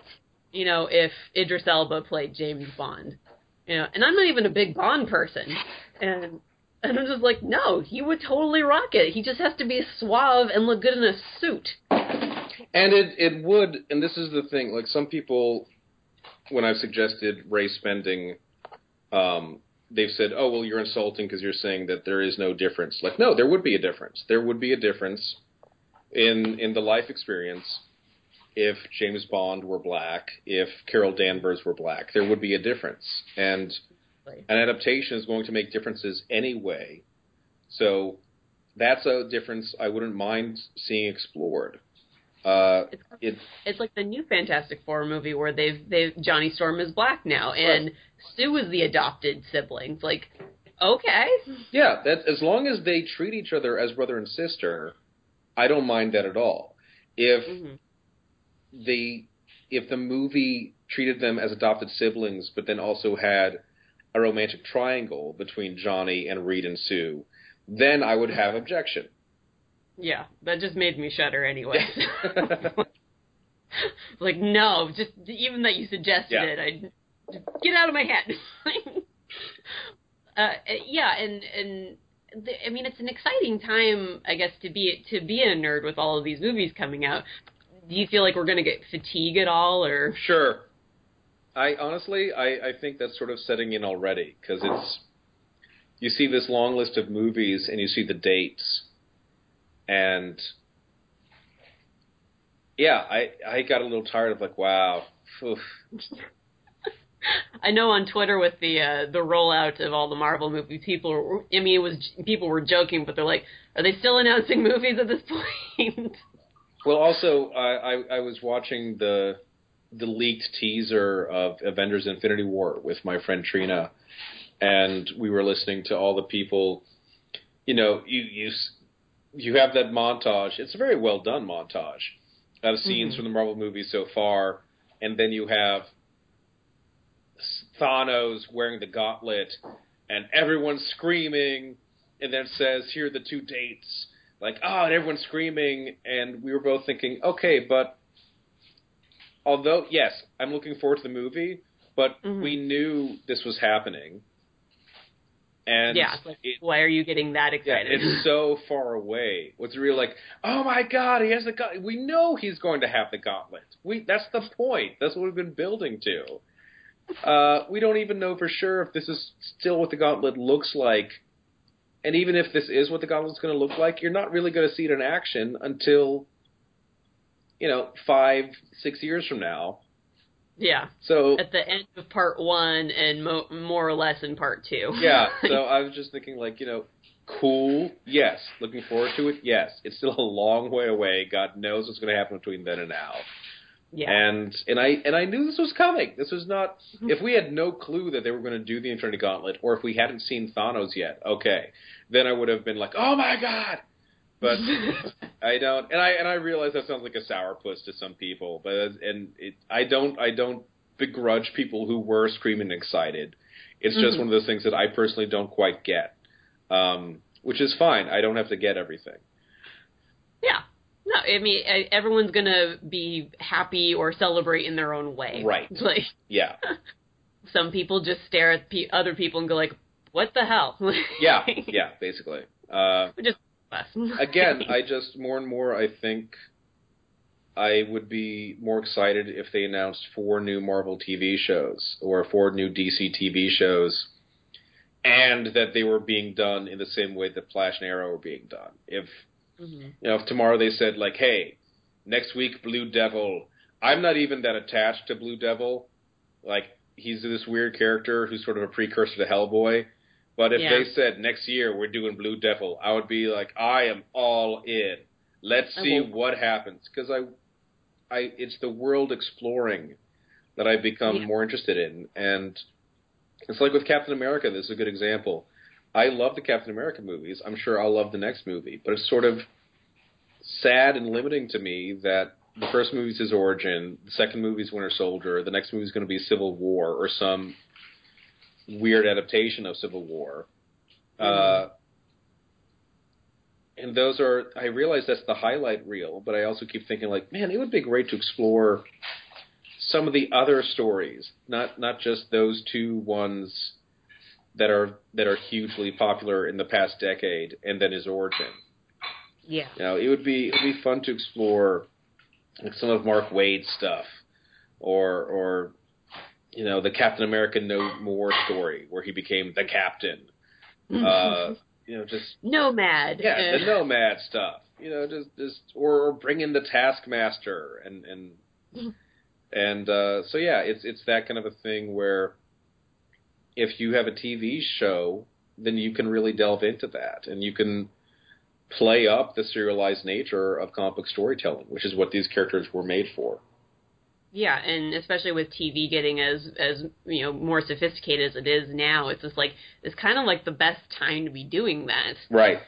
you know, if Idris Elba played James Bond. You know, and I'm not even a big Bond person, and and I'm just like, no, he would totally rock it. He just has to be suave and look good in a suit. And it it would, and this is the thing. Like some people, when I've suggested race bending, um, they've said, "Oh, well, you're insulting because you're saying that there is no difference." Like, no, there would be a difference. There would be a difference in in the life experience if James Bond were black, if Carol Danvers were black. There would be a difference, and an adaptation is going to make differences anyway. So that's a difference I wouldn't mind seeing explored. Uh, It's, it it's like the new Fantastic Four movie where they've they Johnny Storm is black now and Sue is the adopted sibling. It's like, okay, Yeah, that as long as they treat each other as brother and sister, I don't mind that at all. If Mhm. the if the movie treated them as adopted siblings, but then also had a romantic triangle between Johnny and Reed and Sue, then I would have objection. yeah, that just made me shudder anyway. like no, just even that you suggested Yeah. it, I get out of my head. uh, yeah, and and I mean it's an exciting time, I guess, to be to be a nerd with all of these movies coming out. Do you feel like we're gonna get fatigue at all, or Sure. I honestly, I, I think that's sort of setting in already because it's you see this long list of movies and you see the dates, and yeah, I I got a little tired of like, wow, oof. I know on Twitter with the uh, the rollout of all the Marvel movies, people were, I mean it was people were joking, but they're like, are they still announcing movies at this point? Well, also, I, I I was watching the the leaked teaser of Avengers: Infinity War with my friend Trina, and we were listening to all the people. You know, you you you have that montage. It's a very well done montage of scenes Mhm. from the Marvel movies so far, and then you have Thanos wearing the gauntlet, and everyone's screaming, and then it says, "Here are the two dates." Like, ah, and everyone's screaming, and we were both thinking, okay, but although yes, I'm looking forward to the movie, but Mhm. we knew this was happening, and yeah, like, it, why are you getting that yeah, excited? it's so far away. What's real like, oh my god, he has the gauntlet. We know he's going to have the gauntlet. We that's the point. That's what we've been building to. Uh, we don't even know for sure if this is still what the gauntlet looks like. And even if this is what the gauntlet's going to look like, you're not really going to see it in action until, you know, five, six years from now. yeah, So at the end of part one and mo- more or less in part two. yeah, so I was just thinking, like, you know, cool, yes. Looking forward to it, yes. It's still a long way away. God knows what's going to happen between then and now. Yeah, And and I and I knew this was coming. This was not. If we had no clue that they were going to do the Infinity Gauntlet, or if we hadn't seen Thanos yet, okay, then I would have been like, oh my god. But I don't, and I and I realize that sounds like a sourpuss to some people, but and it, I don't I don't begrudge people who were screaming excited. It's just Mhm. one of those things that I personally don't quite get, um, which is fine. I don't have to get everything. yeah. No, I mean everyone's gonna be happy or celebrate in their own way. Right. It's Like Yeah, some people just stare at pe- other people and go like, "What the hell?" yeah, yeah. Basically, uh, Just again, I just more and more I think I would be more excited if they announced four new Marvel TV shows or four new DC TV shows, and that they were being done in the same way that Flash and Arrow were being done. If Mhm. you know, if tomorrow they said like, "Hey, next week Blue Devil," I'm not even that attached to Blue Devil. Like he's this weird character who's sort of a precursor to Hellboy. But if Yeah. they said next year we're doing Blue Devil, I would be like, I am all in. Let's see will- what happens because I, I it's the world exploring that I've become Yeah. more interested in, and it's like with Captain America. This is a good example. I love the Captain America movies. I'm sure I'll love the next movie, but it's sort of sad and limiting to me that the first movie is his origin, the second movie is Winter Soldier, the next movie is going to be Civil War or some weird adaptation of Civil War. Uh, and those are I realize that's the highlight reel, but I also keep thinking like, man, it would be great to explore some of the other stories, not not just those two ones that are that are hugely popular in the past decade, and then his origin. Yeah. You know, it would be it would be fun to explore like some of Mark Waid's stuff, or or you know the Captain America No More story where he became the captain. Uh, you know, just Nomad. yeah, the nomad stuff. You know, just just or, or bring in the Taskmaster and and and uh, so yeah, it's it's that kind of a thing where if you have a TV show, then you can really delve into that and you can play up the serialized nature of comic book storytelling, which is what these characters were made for. Yeah, and especially with TV getting as as you know more sophisticated as it is now, it's just like it's kind of like the best time to be doing that. Right.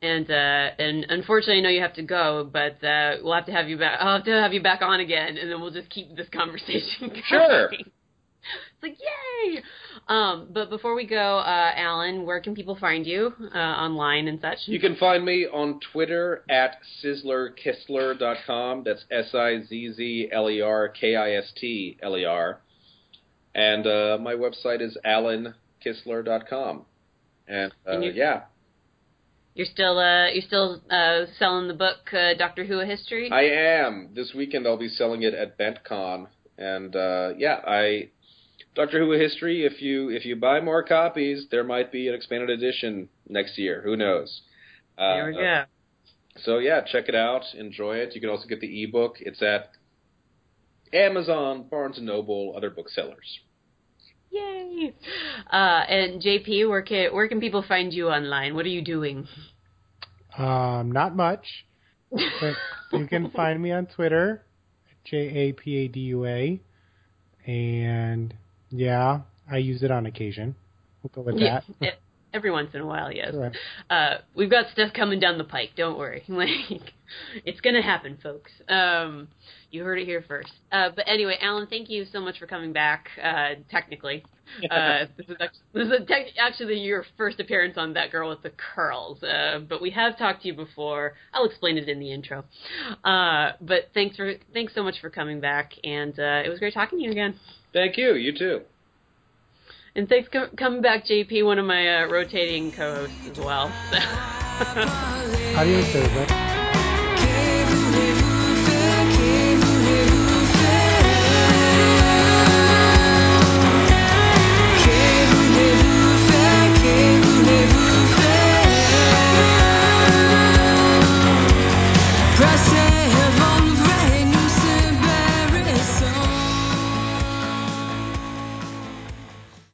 And uh and unfortunately, I know you have to go, but uh we'll have to have you back. I'll have to have you back on again, and then we'll just keep this conversation going. Sure. It's like yay! Um, but before we go, uh, Alan, where can people find you uh, online and such? You can find me on Twitter at sizzlerkistler.com. That's S I Z Z L E R K I S T L E R. And uh, my website is alankistler.com. And, uh, And you- yeah, You're still uh you're still uh selling the book uh, Doctor Who: A History. I am. This weekend I'll be selling it at BentCon. And uh, yeah, I Doctor Who: History. If you if you buy more copies, there might be an expanded edition next year. Who knows? Uh, there we go. So yeah, check it out, enjoy it. You can also get the ebook. It's at Amazon, Barnes and Noble, other booksellers. Yay! Uh, and JP, where can where can people find you online? What are you doing? Um, not much, but you can find me on Twitter, J A P A D U A, and yeah, I use it on occasion. We'll go with Yeah, that. every once in a while, yes. Right. Uh, we've got stuff coming down the pike. Don't worry. Like, it's gonna happen, folks. Um, you heard it here first. Uh, but anyway, Alan, thank you so much for coming back. Uh, technically, uh, this is actually, this is tech, actually your first appearance on that girl with the curls. Uh, but we have talked to you before. I'll explain it in the intro. Uh, but thanks for thanks so much for coming back, and uh, it was great talking to you again. Thank you. You too. And thanks for coming back, JP, one of my uh, rotating co-hosts as well. So. How do you say that?